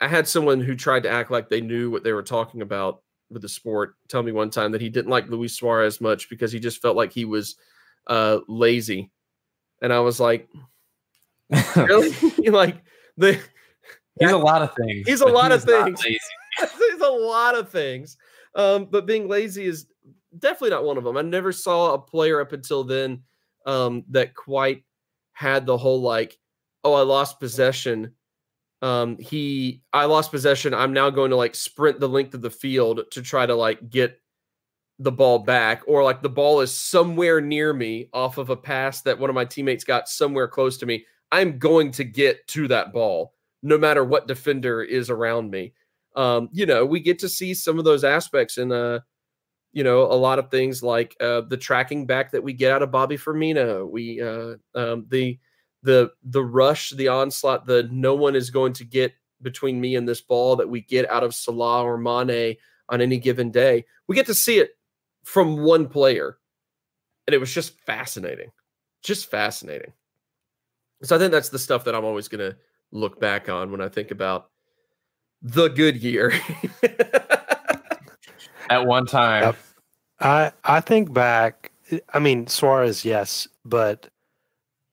I had someone who tried to act like they knew what they were talking about with the sport tell me one time that he didn't like Luis Suarez much because he just felt like he was uh, lazy. And I was like, really? like the he's a lot of things. He's a lot of things. he's a lot of things. Um, but being lazy is definitely not one of them. I never saw a player up until then um, that quite had the whole like, oh, I lost possession um, he I lost possession. I'm now going to like sprint the length of the field to try to like get the ball back, or like the ball is somewhere near me off of a pass that one of my teammates got somewhere close to me. I'm going to get to that ball no matter what defender is around me. Um, you know, we get to see some of those aspects in uh you know a lot of things like uh the tracking back that we get out of Bobby Firmino. We uh um the the the rush, the onslaught, the no one is going to get between me and this ball that we get out of Salah or Mane on any given day. We get to see it from one player. And it was just fascinating. Just fascinating. So I think that's the stuff that I'm always going to look back on when I think about the good year. At one time. I I think back I mean Suarez yes, but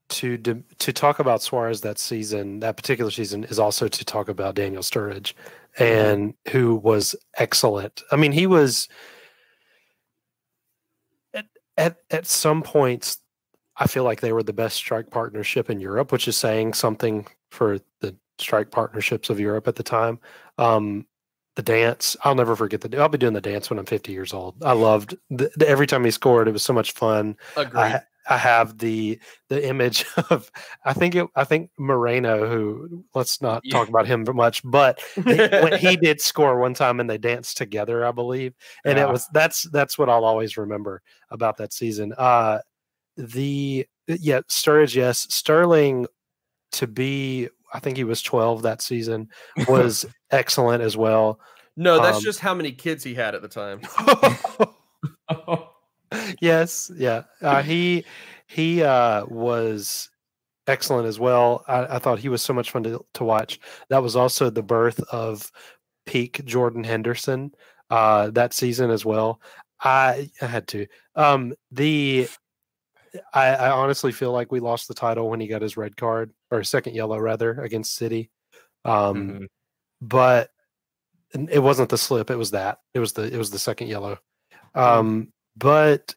to to talk about Suarez that season, that particular season, is also to talk about Daniel Sturridge, and who was excellent. I mean, he was at at at some points. I feel like they were the best strike partnership in Europe, which is saying something for the strike partnerships of Europe at the time. Um, the dance, I'll never forget the. I'll be doing the dance when I'm 50 years old. I loved the, the, every time he scored. It was so much fun. Agreed. I have the the image of I think it I think Moreno who let's not yeah. talk about him much but he, he did score one time and they danced together I believe and yeah. it was that's that's what I'll always remember about that season uh the yeah Sturridge yes Sterling to be I think he was 12 that season was excellent as well no that's um, just how many kids he had at the time yes, yeah. Uh, he he uh, was excellent as well. I, I, thought he was so much fun to, to watch. That was also the birth of peak Jordan Henderson uh, that season as well. I, I had to. Um, the I, I, honestly feel like we lost the title when he got his red card or second yellow rather against City. Um, mm-hmm. But it wasn't the slip; it was that. It was the it was the second yellow. Mm-hmm. Um, but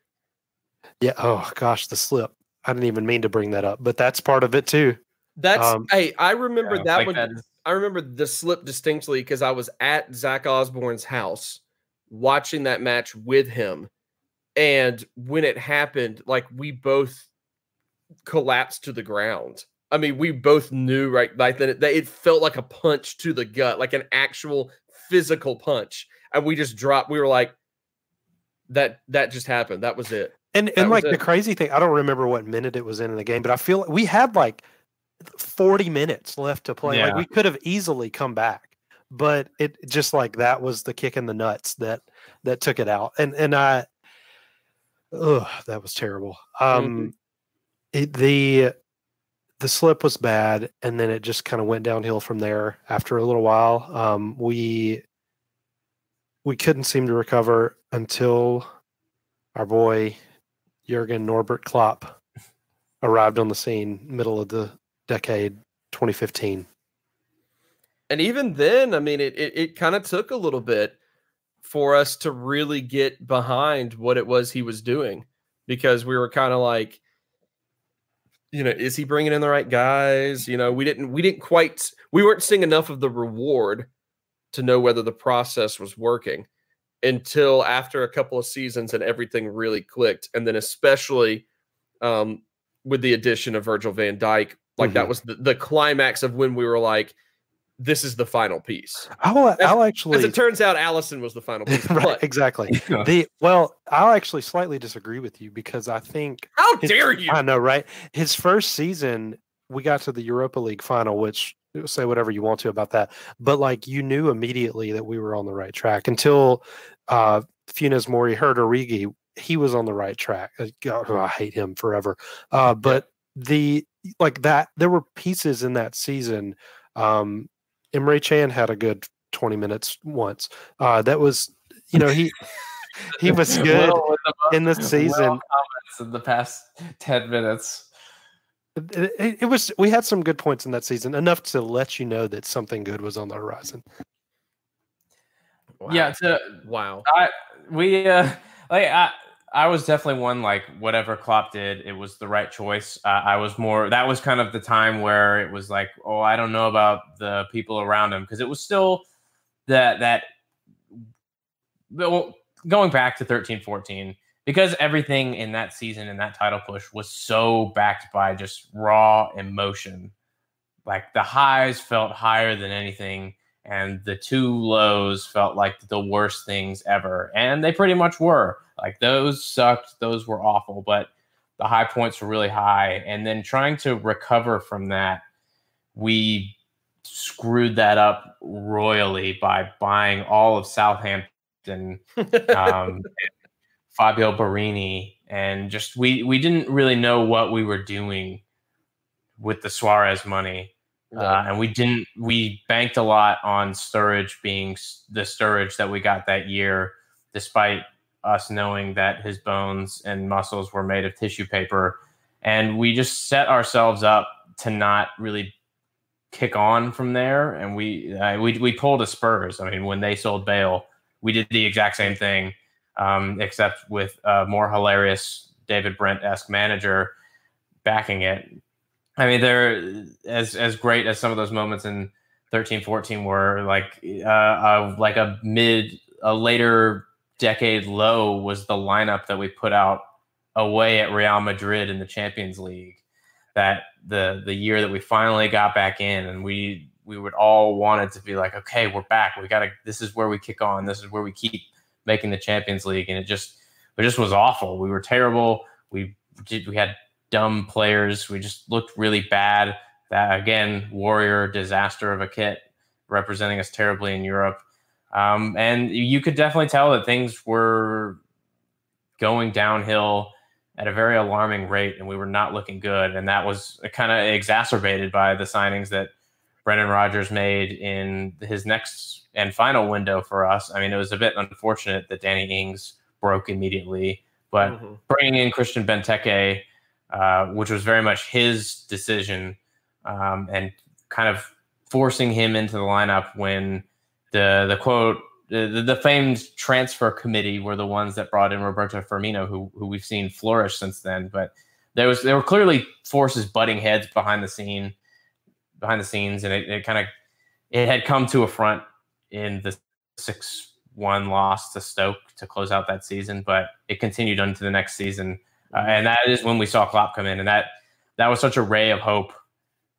yeah, oh gosh, the slip. I didn't even mean to bring that up, but that's part of it too. That's um, hey, I remember yeah, that like one. That is- I remember the slip distinctly because I was at Zach Osborne's house watching that match with him. And when it happened, like we both collapsed to the ground. I mean, we both knew right like then it, it felt like a punch to the gut, like an actual physical punch. And we just dropped. We were like, that that just happened. That was it. And that and like it. the crazy thing, I don't remember what minute it was in in the game, but I feel like we had like 40 minutes left to play. Yeah. Like we could have easily come back, but it just like that was the kick in the nuts that that took it out. And and I, oh, that was terrible. Um, mm-hmm. it, the the slip was bad, and then it just kind of went downhill from there. After a little while, um, we we couldn't seem to recover until our boy Jurgen Norbert Klopp arrived on the scene middle of the decade 2015. And even then, I mean, it it, it kind of took a little bit for us to really get behind what it was he was doing because we were kind of like, you know, is he bringing in the right guys? You know, we didn't we didn't quite we weren't seeing enough of the reward to know whether the process was working until after a couple of seasons and everything really clicked, and then especially um, with the addition of Virgil Van Dijk like mm-hmm. that was the, the climax of when we were like, this is the final piece. I'll, as, I'll actually, as it turns out, Alisson was the final piece. right, exactly. the well, I'll actually slightly disagree with you because I think. How his, dare you? I know, right? His first season, we got to the Europa League final, which say whatever you want to about that, but like you knew immediately that we were on the right track until uh Funes Mori hurt Origi. He was on the right track. Uh, God, I hate him forever. Uh, but the like that, there were pieces in that season um, Emre Can had a good 20 minutes once. Uh, that was, you know, he he was good well, the, in the season. In the past 10 minutes. It, it, it, was we had some good points in that season, enough to let you know that something good was on the horizon. Wow. Yeah, to, wow. I, we uh like I I was definitely one like whatever Klopp did, it was the right choice. Uh, I was more that was kind of the time where it was like, oh, I don't know about the people around him because it was still that that well, going back to 13 14 because everything in that season and that title push was so backed by just raw emotion. Like the highs felt higher than anything and the two lows felt like the worst things ever and they pretty much were like those sucked. Those were awful but the high points were really high. And then trying to recover from that we screwed that up royally by buying all of southampton um, fabio Borini, and just we we didn't really know what we were doing with the suarez money. Uh, and we didn't. We banked a lot on Sturridge being the Sturridge that we got that year, despite us knowing that his bones and muscles were made of tissue paper, and we just set ourselves up to not really kick on from there. And we uh, we we pulled a Spurs. I mean, when they sold Bale, we did the exact same thing, um, except with a more hilarious David Brent esque manager backing it. I mean, they're as as great as some of those moments in 13, 14 were. Like, uh, uh, like a mid, a later decade low was the lineup that we put out away at Real Madrid in the Champions League. That the the year that we finally got back in, and we we would all wanted to be like, okay, we're back. We gotta. This is where we kick on. This is where we keep making the Champions League, and it just it just was awful. We were terrible. We did. We had dumb players. We just looked really bad. That again, warrior disaster of a kit representing us terribly in Europe. Um, and you could definitely tell that things were going downhill at a very alarming rate, and we were not looking good. And that was kind of exacerbated by the signings that Brendan Rodgers made in his next and final window for us. I mean, it was a bit unfortunate that Danny Ings broke immediately, but mm-hmm. bringing in Christian Benteke uh, which was very much his decision um, and kind of forcing him into the lineup when the the quote the, the famed transfer committee were the ones that brought in Roberto Firmino, who who we've seen flourish since then. But there was there were clearly forces butting heads behind the scene, behind the scenes, and it, it kind of it had come to a front in the six one loss to Stoke to close out that season, but it continued into the next season uh, and that is when we saw Klopp come in, and that that was such a ray of hope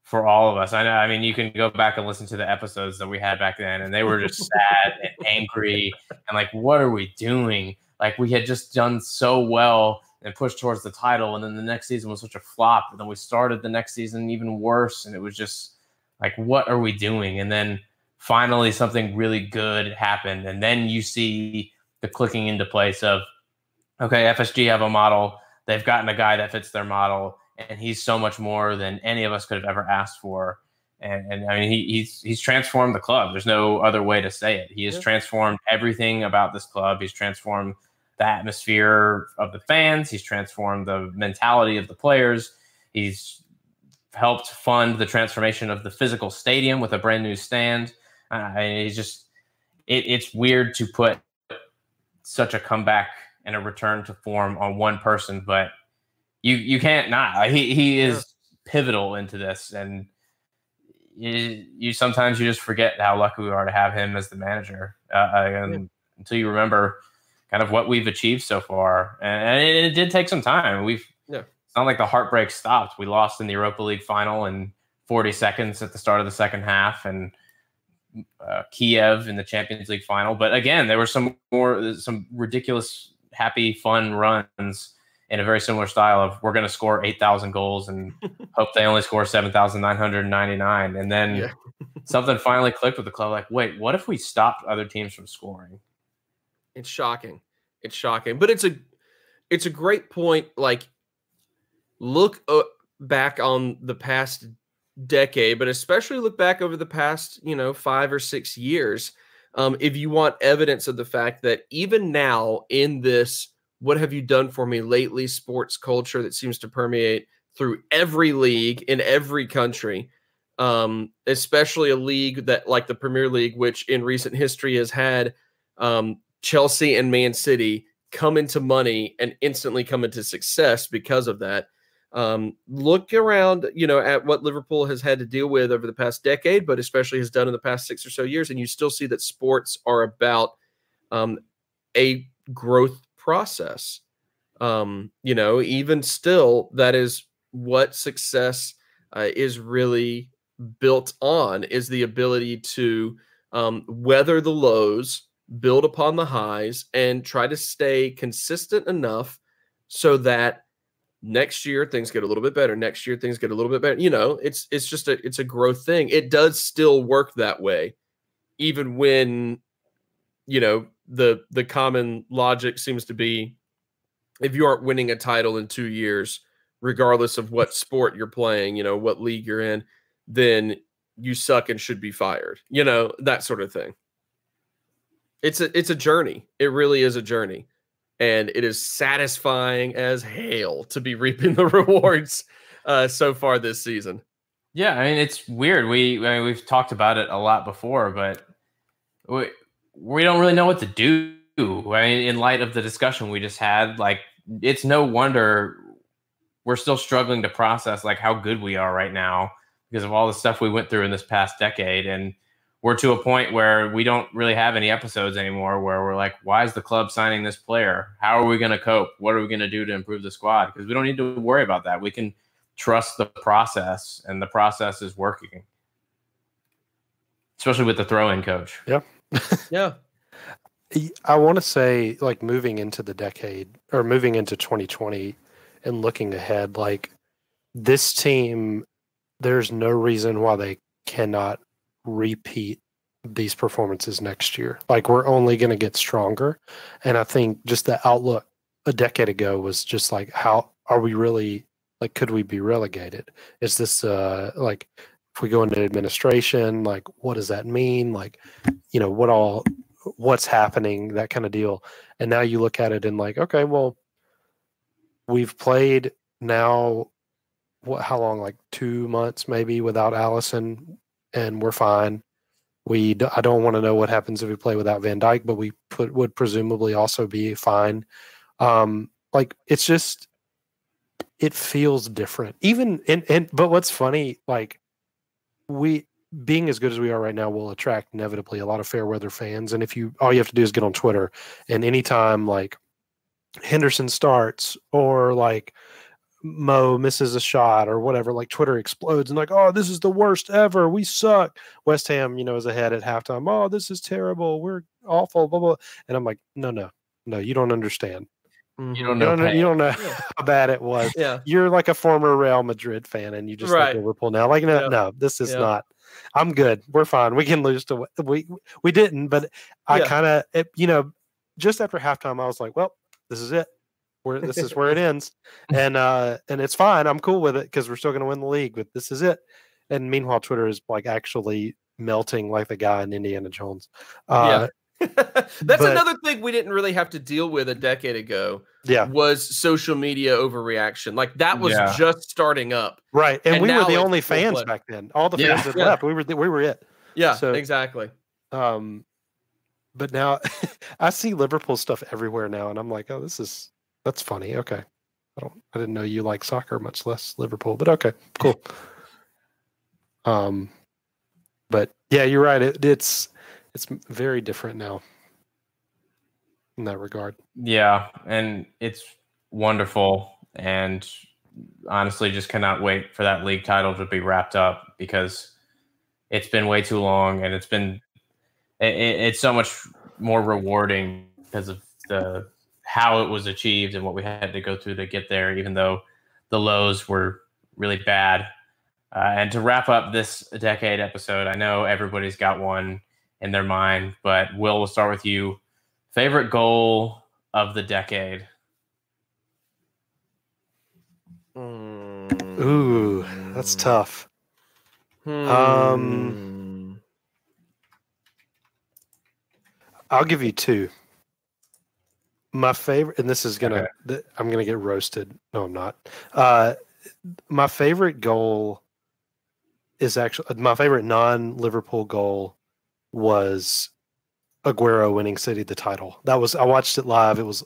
for all of us. I know. I mean, you can go back and listen to the episodes that we had back then, and they were just sad and angry and like, what are we doing? Like we had just done so well and pushed towards the title, and then the next season was such a flop. And then we started the next season even worse, and it was just like, what are we doing? And then finally, something really good happened, and then you see the clicking into place of, okay, FSG have a model they've gotten a guy that fits their model, and he's so much more than any of us could have ever asked for. And, and I mean, he, he's he's transformed the club. There's no other way to say it. He has yeah. transformed everything about this club. He's transformed the atmosphere of the fans. He's transformed the mentality of the players. He's helped fund the transformation of the physical stadium with a brand new stand. Uh, he's just it, it's weird to put such a comeback and a return to form on one person, but you you can't not. He he is pivotal into this, and you, you sometimes you just forget how lucky we are to have him as the manager, uh, and yeah. until you remember kind of what we've achieved so far, and, and it, it, did take some time. We've yeah. it's not like the heartbreak stopped. We lost in the Europa League final in 40 seconds at the start of the second half, and uh, Kiev in the Champions League final. But again, there were some more some ridiculous, happy, fun runs in a very similar style of we're going to score 8,000 goals and hope they only score 7,999. And then yeah. something finally clicked with the club like, wait, what if we stopped other teams from scoring? It's shocking. It's shocking. But it's a it's a great point like look uh, back on the past decade, but especially look back over the past, you know, 5 or 6 years. Um, if you want evidence of the fact that even now in this what have you done for me lately sports culture that seems to permeate through every league in every country um, especially a league that like the premier league which in recent history has had um, chelsea and man city come into money and instantly come into success because of that. Um, look around you know at what liverpool has had to deal with over the past decade but especially has done in the past six or so years and you still see that sports are about um, a growth process. Um, you know, even still, that is what success uh, is really built on is the ability to um, weather the lows, build upon the highs, and try to stay consistent enough so that next year things get a little bit better. Next year things get a little bit better. You know, it's it's just a it's a growth thing. It does still work that way, even when you know the the common logic seems to be if you aren't winning a title in two years, regardless of what sport you're playing, you know, what league you're in, then you suck and should be fired. You know, that sort of thing. It's a it's a journey. It really is a journey. And it is satisfying as hail to be reaping the rewards uh, so far this season. Yeah, I mean it's weird. We I mean, we've talked about it a lot before, but we, we don't really know what to do. I mean, in light of the discussion we just had, like it's no wonder we're still struggling to process like how good we are right now because of all the stuff we went through in this past decade. And we're to a point where we don't really have any episodes anymore where we're like why is the club signing this player? How are we going to cope? What are we going to do to improve the squad? Because we don't need to worry about that. We can trust the process and the process is working especially with the throw-in coach. Yep yeah. I want to say, like, moving into the decade or moving into 2020 and looking ahead, like, this team, there's no reason why they cannot repeat these performances next year. Like, we're only going to get stronger. And I think just the outlook a decade ago was just like, how are we really, like, could we be relegated? Is this, uh, like, if we go into administration like what does that mean? Like you know what all what's happening that kind of deal. And now you look at it and like okay well we've played now what how long? Like two months maybe without Alisson and we're fine. We I don't want to know what happens if we play without Van Dijk but we put would presumably also be fine. Um like it's just it feels different. Even and and but what's funny like we being as good as we are right now will attract inevitably a lot of fair weather fans. And if you all you have to do is get on Twitter and anytime like Henderson starts or like Mo misses a shot or whatever, like Twitter explodes and like, oh, this is the worst ever. We suck. West Ham, you know, is ahead at halftime. Oh, this is terrible. We're awful. Blah blah. And I'm like, no, no, no, you don't understand. Mm-hmm. You don't know. You don't know, you don't know how bad it was. Yeah. You're like a former Real Madrid fan, and you just right. like Liverpool now. Like no, yeah. no, this is yeah. not. I'm good. We're fine. We can lose to we we didn't, but I yeah. kind of you know just after halftime I was like, well, this is it. Where this is where it ends, and uh and it's fine. I'm cool with it because we're still going to win the league. But this is it. And meanwhile, Twitter is like actually melting like the guy in Indiana Jones. Uh, That's but, another thing we didn't really have to deal with a decade ago. Yeah. Was social media overreaction. Like that was yeah. just starting up. Right. And, and we were the only fans back then. All the fans yeah. that yeah. left. We were the, we were it. Yeah, so, exactly. Um but now I see Liverpool stuff everywhere now and I'm like, "Oh, this is that's funny." Okay. I don't. I didn't know you like soccer, much less Liverpool. But okay, cool. um, but yeah, you're right. It, it's it's very different now in that regard. Yeah, and it's wonderful, and honestly, just cannot wait for that league title to be wrapped up because it's been way too long, and it's been it, it's so much more rewarding because of the how it was achieved and what we had to go through to get there, even though the lows were really bad. Uh, and to wrap up this decade episode, I know everybody's got one in their mind, but Will, we'll start with you. Favorite goal of the decade? Ooh, that's tough. Hmm. Um, I'll give you two. My favorite, and this is gonna, Okay. th- I'm gonna get roasted. No, I'm not. Uh, my favorite goal is actually my favorite non-Liverpool goal was Aguero winning City the title. That was I watched it live. It was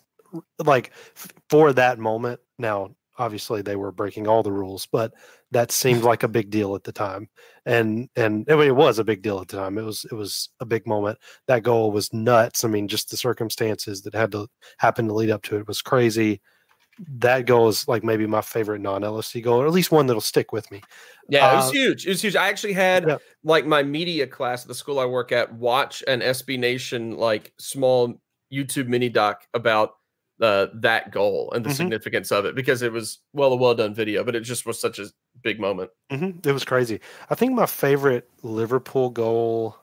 like f- for that moment. Now, obviously, they were breaking all the rules, but that seemed like a big deal at the time. And and I mean, it was a big deal at the time. It was it was a big moment. That goal was nuts. I mean, just the circumstances that had to happen to lead up to it was crazy. That goal is like maybe my favorite non-LFC goal, or at least one that'll stick with me. Yeah, it was Uh, huge. It was huge. I actually had Yeah. like my media class at the school I work at watch an SB Nation like small YouTube mini doc about uh, that goal and the Mhm. significance of it because it was well a well done video, but it just was such a big moment. hmm It was crazy. I think my favorite Liverpool goal.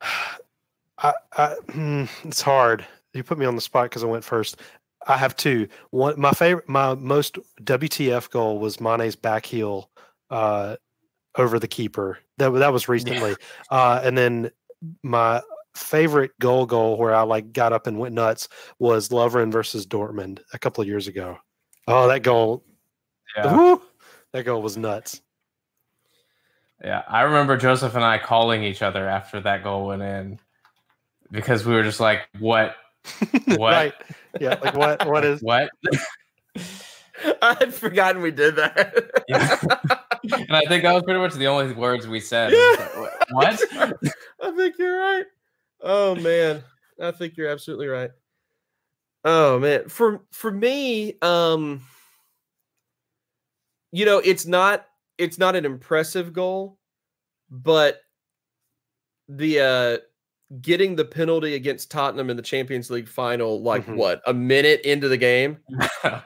I, I hmm, it's hard. You put me on the spot because I went first. I have two. One, my favorite, my most WTF goal was Mane's back heel uh, over the keeper. That that was recently, uh, and then my favorite goal goal where I like got up and went nuts was Lovren versus Dortmund a couple of years ago. Oh, that goal! Yeah. Woo! that goal was nuts. Yeah, I remember Joseph and I calling each other after that goal went in because we were just like, "What? What? right? Yeah. Like what? What is? What?" I'd forgotten we did that. Yeah. and I think that was pretty much the only words we said. Yeah. What? I think you're right. Oh man, I think you're absolutely right. Oh man, for for me, um, you know, it's not it's not an impressive goal, but the uh getting the penalty against Tottenham in the Champions League final, like Mhm. what a minute into the game,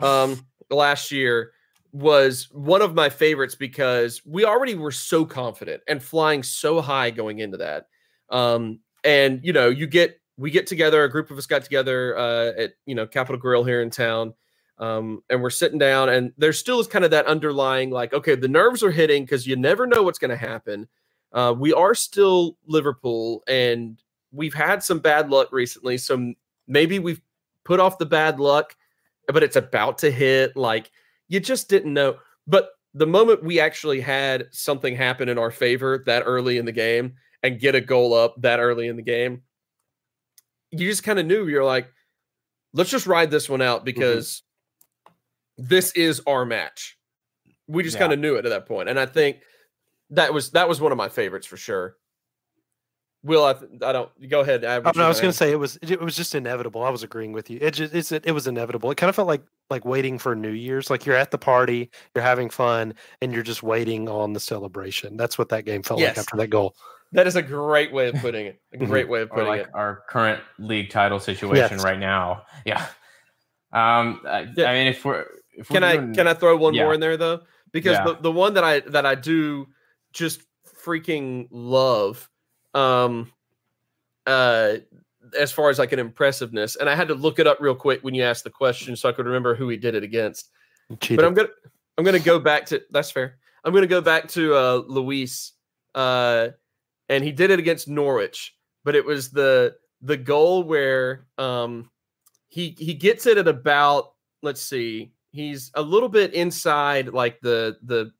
um last year was one of my favorites because we already were so confident and flying so high going into that. Um and you know, you get we get together, a group of us got together uh at you know Capital Grille here in town. Um, and we're sitting down, and there still is kind of that underlying, like, okay, the nerves are hitting because you never know what's going to happen. Uh, we are still Liverpool, and we've had some bad luck recently. So maybe we've put off the bad luck, but it's about to hit. Like you just didn't know. But the moment we actually had something happen in our favor that early in the game and get a goal up that early in the game, you just kind of knew you're like, let's just ride this one out mm-hmm. because this is our match. We just Yeah. kind of knew it at that point, and I think that was that was one of my favorites for sure. Will I? th- I don't. Go ahead. add Oh, no, I was going gonna say it was it was just inevitable. I was agreeing with you. It just it's it was inevitable. It kind of felt like like waiting for New Year's. Like you're at the party, you're having fun, and you're just waiting on the celebration. That's what that game felt Yes. like after that goal. That is a great way of putting it. A Mhm. great way of or putting like it. our current league title situation Yes. right now. Yeah. Um. I, Yeah. I mean, if we're if Can we're I doing- can I throw one yeah. more in there though? Because Yeah. the, the one that I that I do just freaking love, um, uh, as far as like an impressiveness, and I had to look it up real quick when you asked the question so I could remember who he did it against. Cheated. But I'm gonna I'm gonna go back to that's fair. I'm gonna go back to uh Luis. Uh and he did it against Norwich, but it was the the goal where um he he gets it at about let's see, he's a little bit inside like the the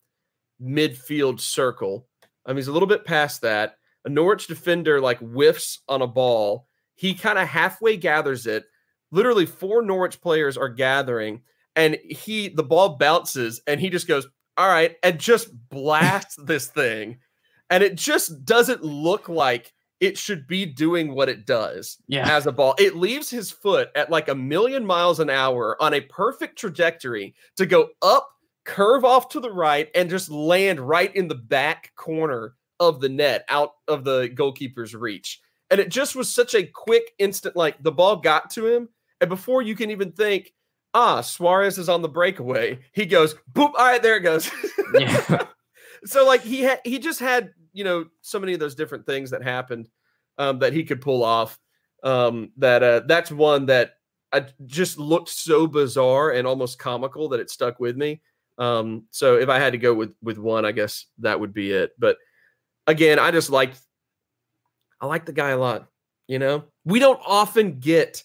midfield circle. I mean, he's a little bit past that. A Norwich defender like whiffs on a ball. He kind of halfway gathers it, literally four Norwich players are gathering, and he the ball bounces, and he just goes, "All right," and just blasts this thing, and it just doesn't look like it should be doing what it does Yeah. as a ball. It leaves his foot at like a million miles an hour on a perfect trajectory to go up, curve off to the right, and just land right in the back corner of the net out of the goalkeeper's reach. And it just was such a quick instant, like the ball got to him. And before you can even think, ah, Suarez is on the breakaway, he goes, boop, all right, there it goes. Yeah. so like he had he just had you know so many of those different things that happened um, that he could pull off um, that uh, that's one that I just looked so bizarre and almost comical that it stuck with me um, so if i had to go with with one i guess that would be it but again i just like i like the guy a lot you know we don't often get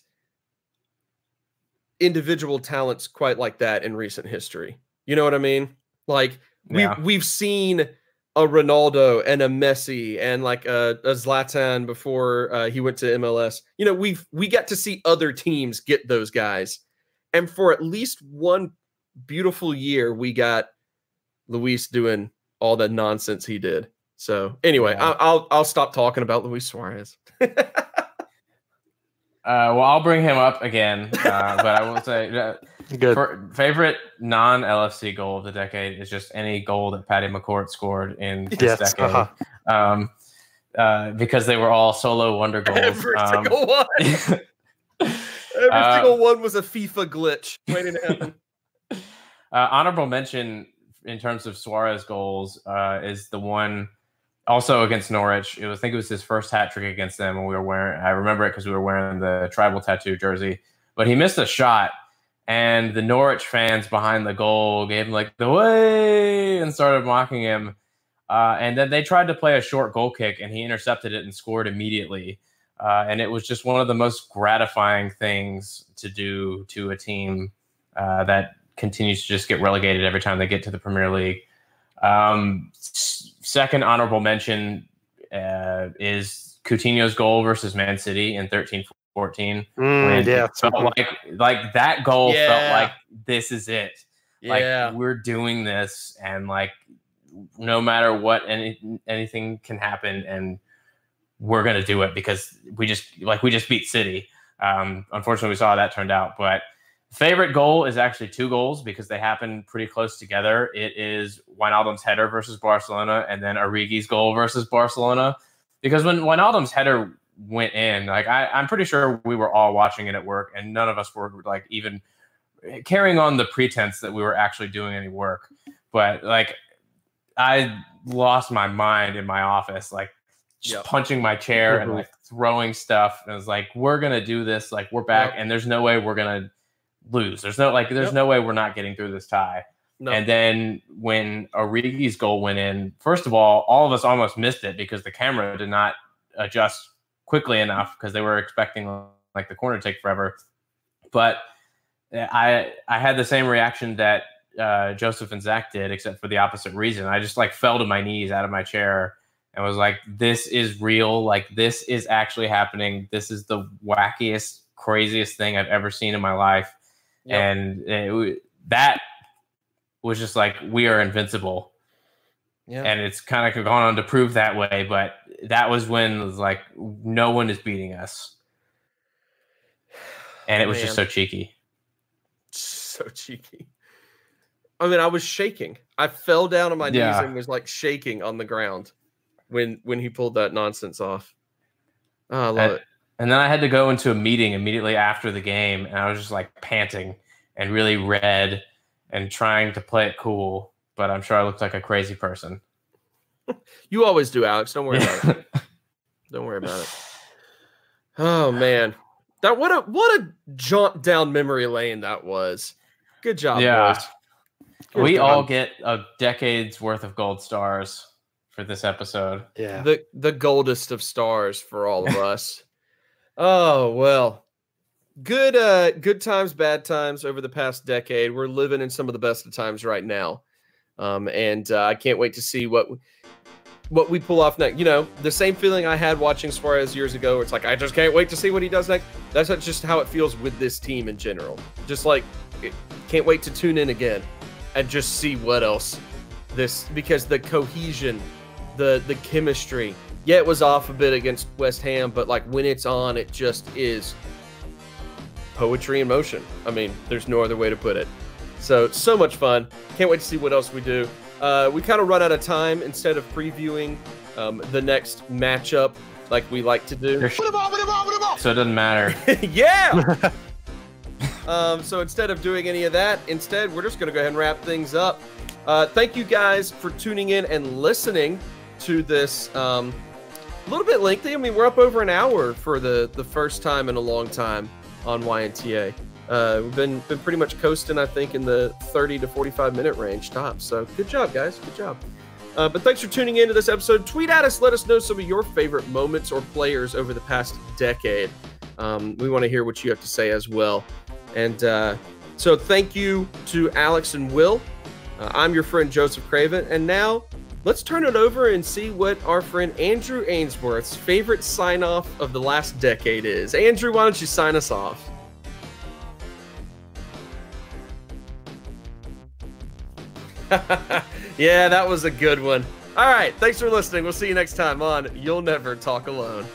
individual talents quite like that in recent history you know what i mean like we Yeah. we've seen a Ronaldo and a Messi and like a, a Zlatan before uh, he went to MLS. You know, we've we got to see other teams get those guys, and for at least one beautiful year, we got Luis doing all the nonsense he did. So anyway, Yeah. I, I'll I'll stop talking about Luis Suarez. Uh, well, I'll bring him up again, uh, but I will say uh, Good. for, favorite non LFC goal of the decade is just any goal that Paddy McCourt scored in this yes. decade, Uh-huh. um, uh, because they were all solo wonder goals. Every Um, single one. Every Uh, single one was a FIFA glitch waiting to happen. uh, honorable mention in terms of Suarez goals uh, is the one also against Norwich. It was, I think it was his first hat trick against them, and we were wearing. I remember it because we were wearing the tribal tattoo jersey. But he missed a shot, and the Norwich fans behind the goal gave him like the way and started mocking him. Uh, and then they tried to play a short goal kick, and he intercepted it and scored immediately. Uh, and it was just one of the most gratifying things to do to a team uh, that continues to just get relegated every time they get to the Premier League. Um, second honorable mention uh, is Coutinho's goal versus Man City in 13 14. Mm, yeah. it felt like, like that goal Yeah. felt like this is it. Like Yeah. we're doing this, and like no matter what, any anything can happen, and we're gonna do it because we just like we just beat City. Um, unfortunately, we saw how that turned out. But favorite goal is actually two goals because they happen pretty close together. It is Wijnaldum's header versus Barcelona, and then Origi's goal versus Barcelona. Because when Wijnaldum's header went in, like I, I'm pretty sure we were all watching it at work, and none of us were like even carrying on the pretense that we were actually doing any work. But like, I lost my mind in my office, like just Yep. punching my chair and like throwing stuff. And it was like, we're gonna do this. Like, we're back, Yep. and there's no way we're gonna lose. There's no like, there's Yep. no way we're not getting through this tie. No. And then when Origi's goal went in, first of all, all of us almost missed it because the camera did not adjust quickly enough because they were expecting like the corner to take forever. But uh, I I had the same reaction that uh, Joseph and Zach did, except for the opposite reason. I just like fell to my knees out of my chair and was like, "This is real. Like this is actually happening. This is the wackiest, craziest thing I've ever seen in my life." Yep. And it, that was just like, we are invincible yeah. and it's kind of gone on to prove that way. But that was when it was like no one is beating us, and it was just so cheeky. so cheeky. I mean, I was shaking. I fell down on my Yeah. knees and was like shaking on the ground when when he pulled that nonsense off. Oh, I love it. And then I had to go into a meeting immediately after the game, and I was just like panting and really red and trying to play it cool. But I'm sure I looked like a crazy person. You always do, Alex. Don't worry about it. Don't worry about it. Oh man, that what a what a jaunt down memory lane that was. Good job, Yeah. boys. Good we job. all get a decade's worth of gold stars for this episode. Yeah. the the goldest of stars for all of us. Oh well, good uh good times, bad times over the past decade. We're living in some of the best of times right now, um, and uh, I can't wait to see what what we pull off next. You know, the same feeling I had watching Suarez years ago. It's like I just can't wait to see what he does next. That's just how it feels with this team in general. Just like can't wait to tune in again and just see what else this because the cohesion, the the chemistry. Yeah, it was off a bit against West Ham, but like when it's on, it just is poetry in motion. I mean, there's no other way to put it. So so much fun. Can't wait to see what else we do. Uh, we kind of run out of time instead of previewing um, the next matchup like we like to do. So it doesn't matter. yeah. um, so instead of doing any of that, instead we're just going to go ahead and wrap things up. Uh, thank you guys for tuning in and listening to this. Um, a little bit lengthy. I mean, we're up over an hour for the the first time in a long time on YNTA. Uh, we've been been pretty much coasting, I think, in the 30 to 45 minute range tops. So good job, guys. Good job. Uh, but thanks for tuning in to this episode. Tweet at us. Let us know some of your favorite moments or players over the past decade. Um, we want to hear what you have to say as well. And uh, so thank you to Alex and Will. Uh, I'm your friend Joseph Craven. And now let's turn it over and see what our friend Andrew Ainsworth's favorite sign off of the last decade is. Andrew, why don't you sign us off? yeah, that was a good one. All right, thanks for listening. We'll see you next time on You'll Never Talk Alone.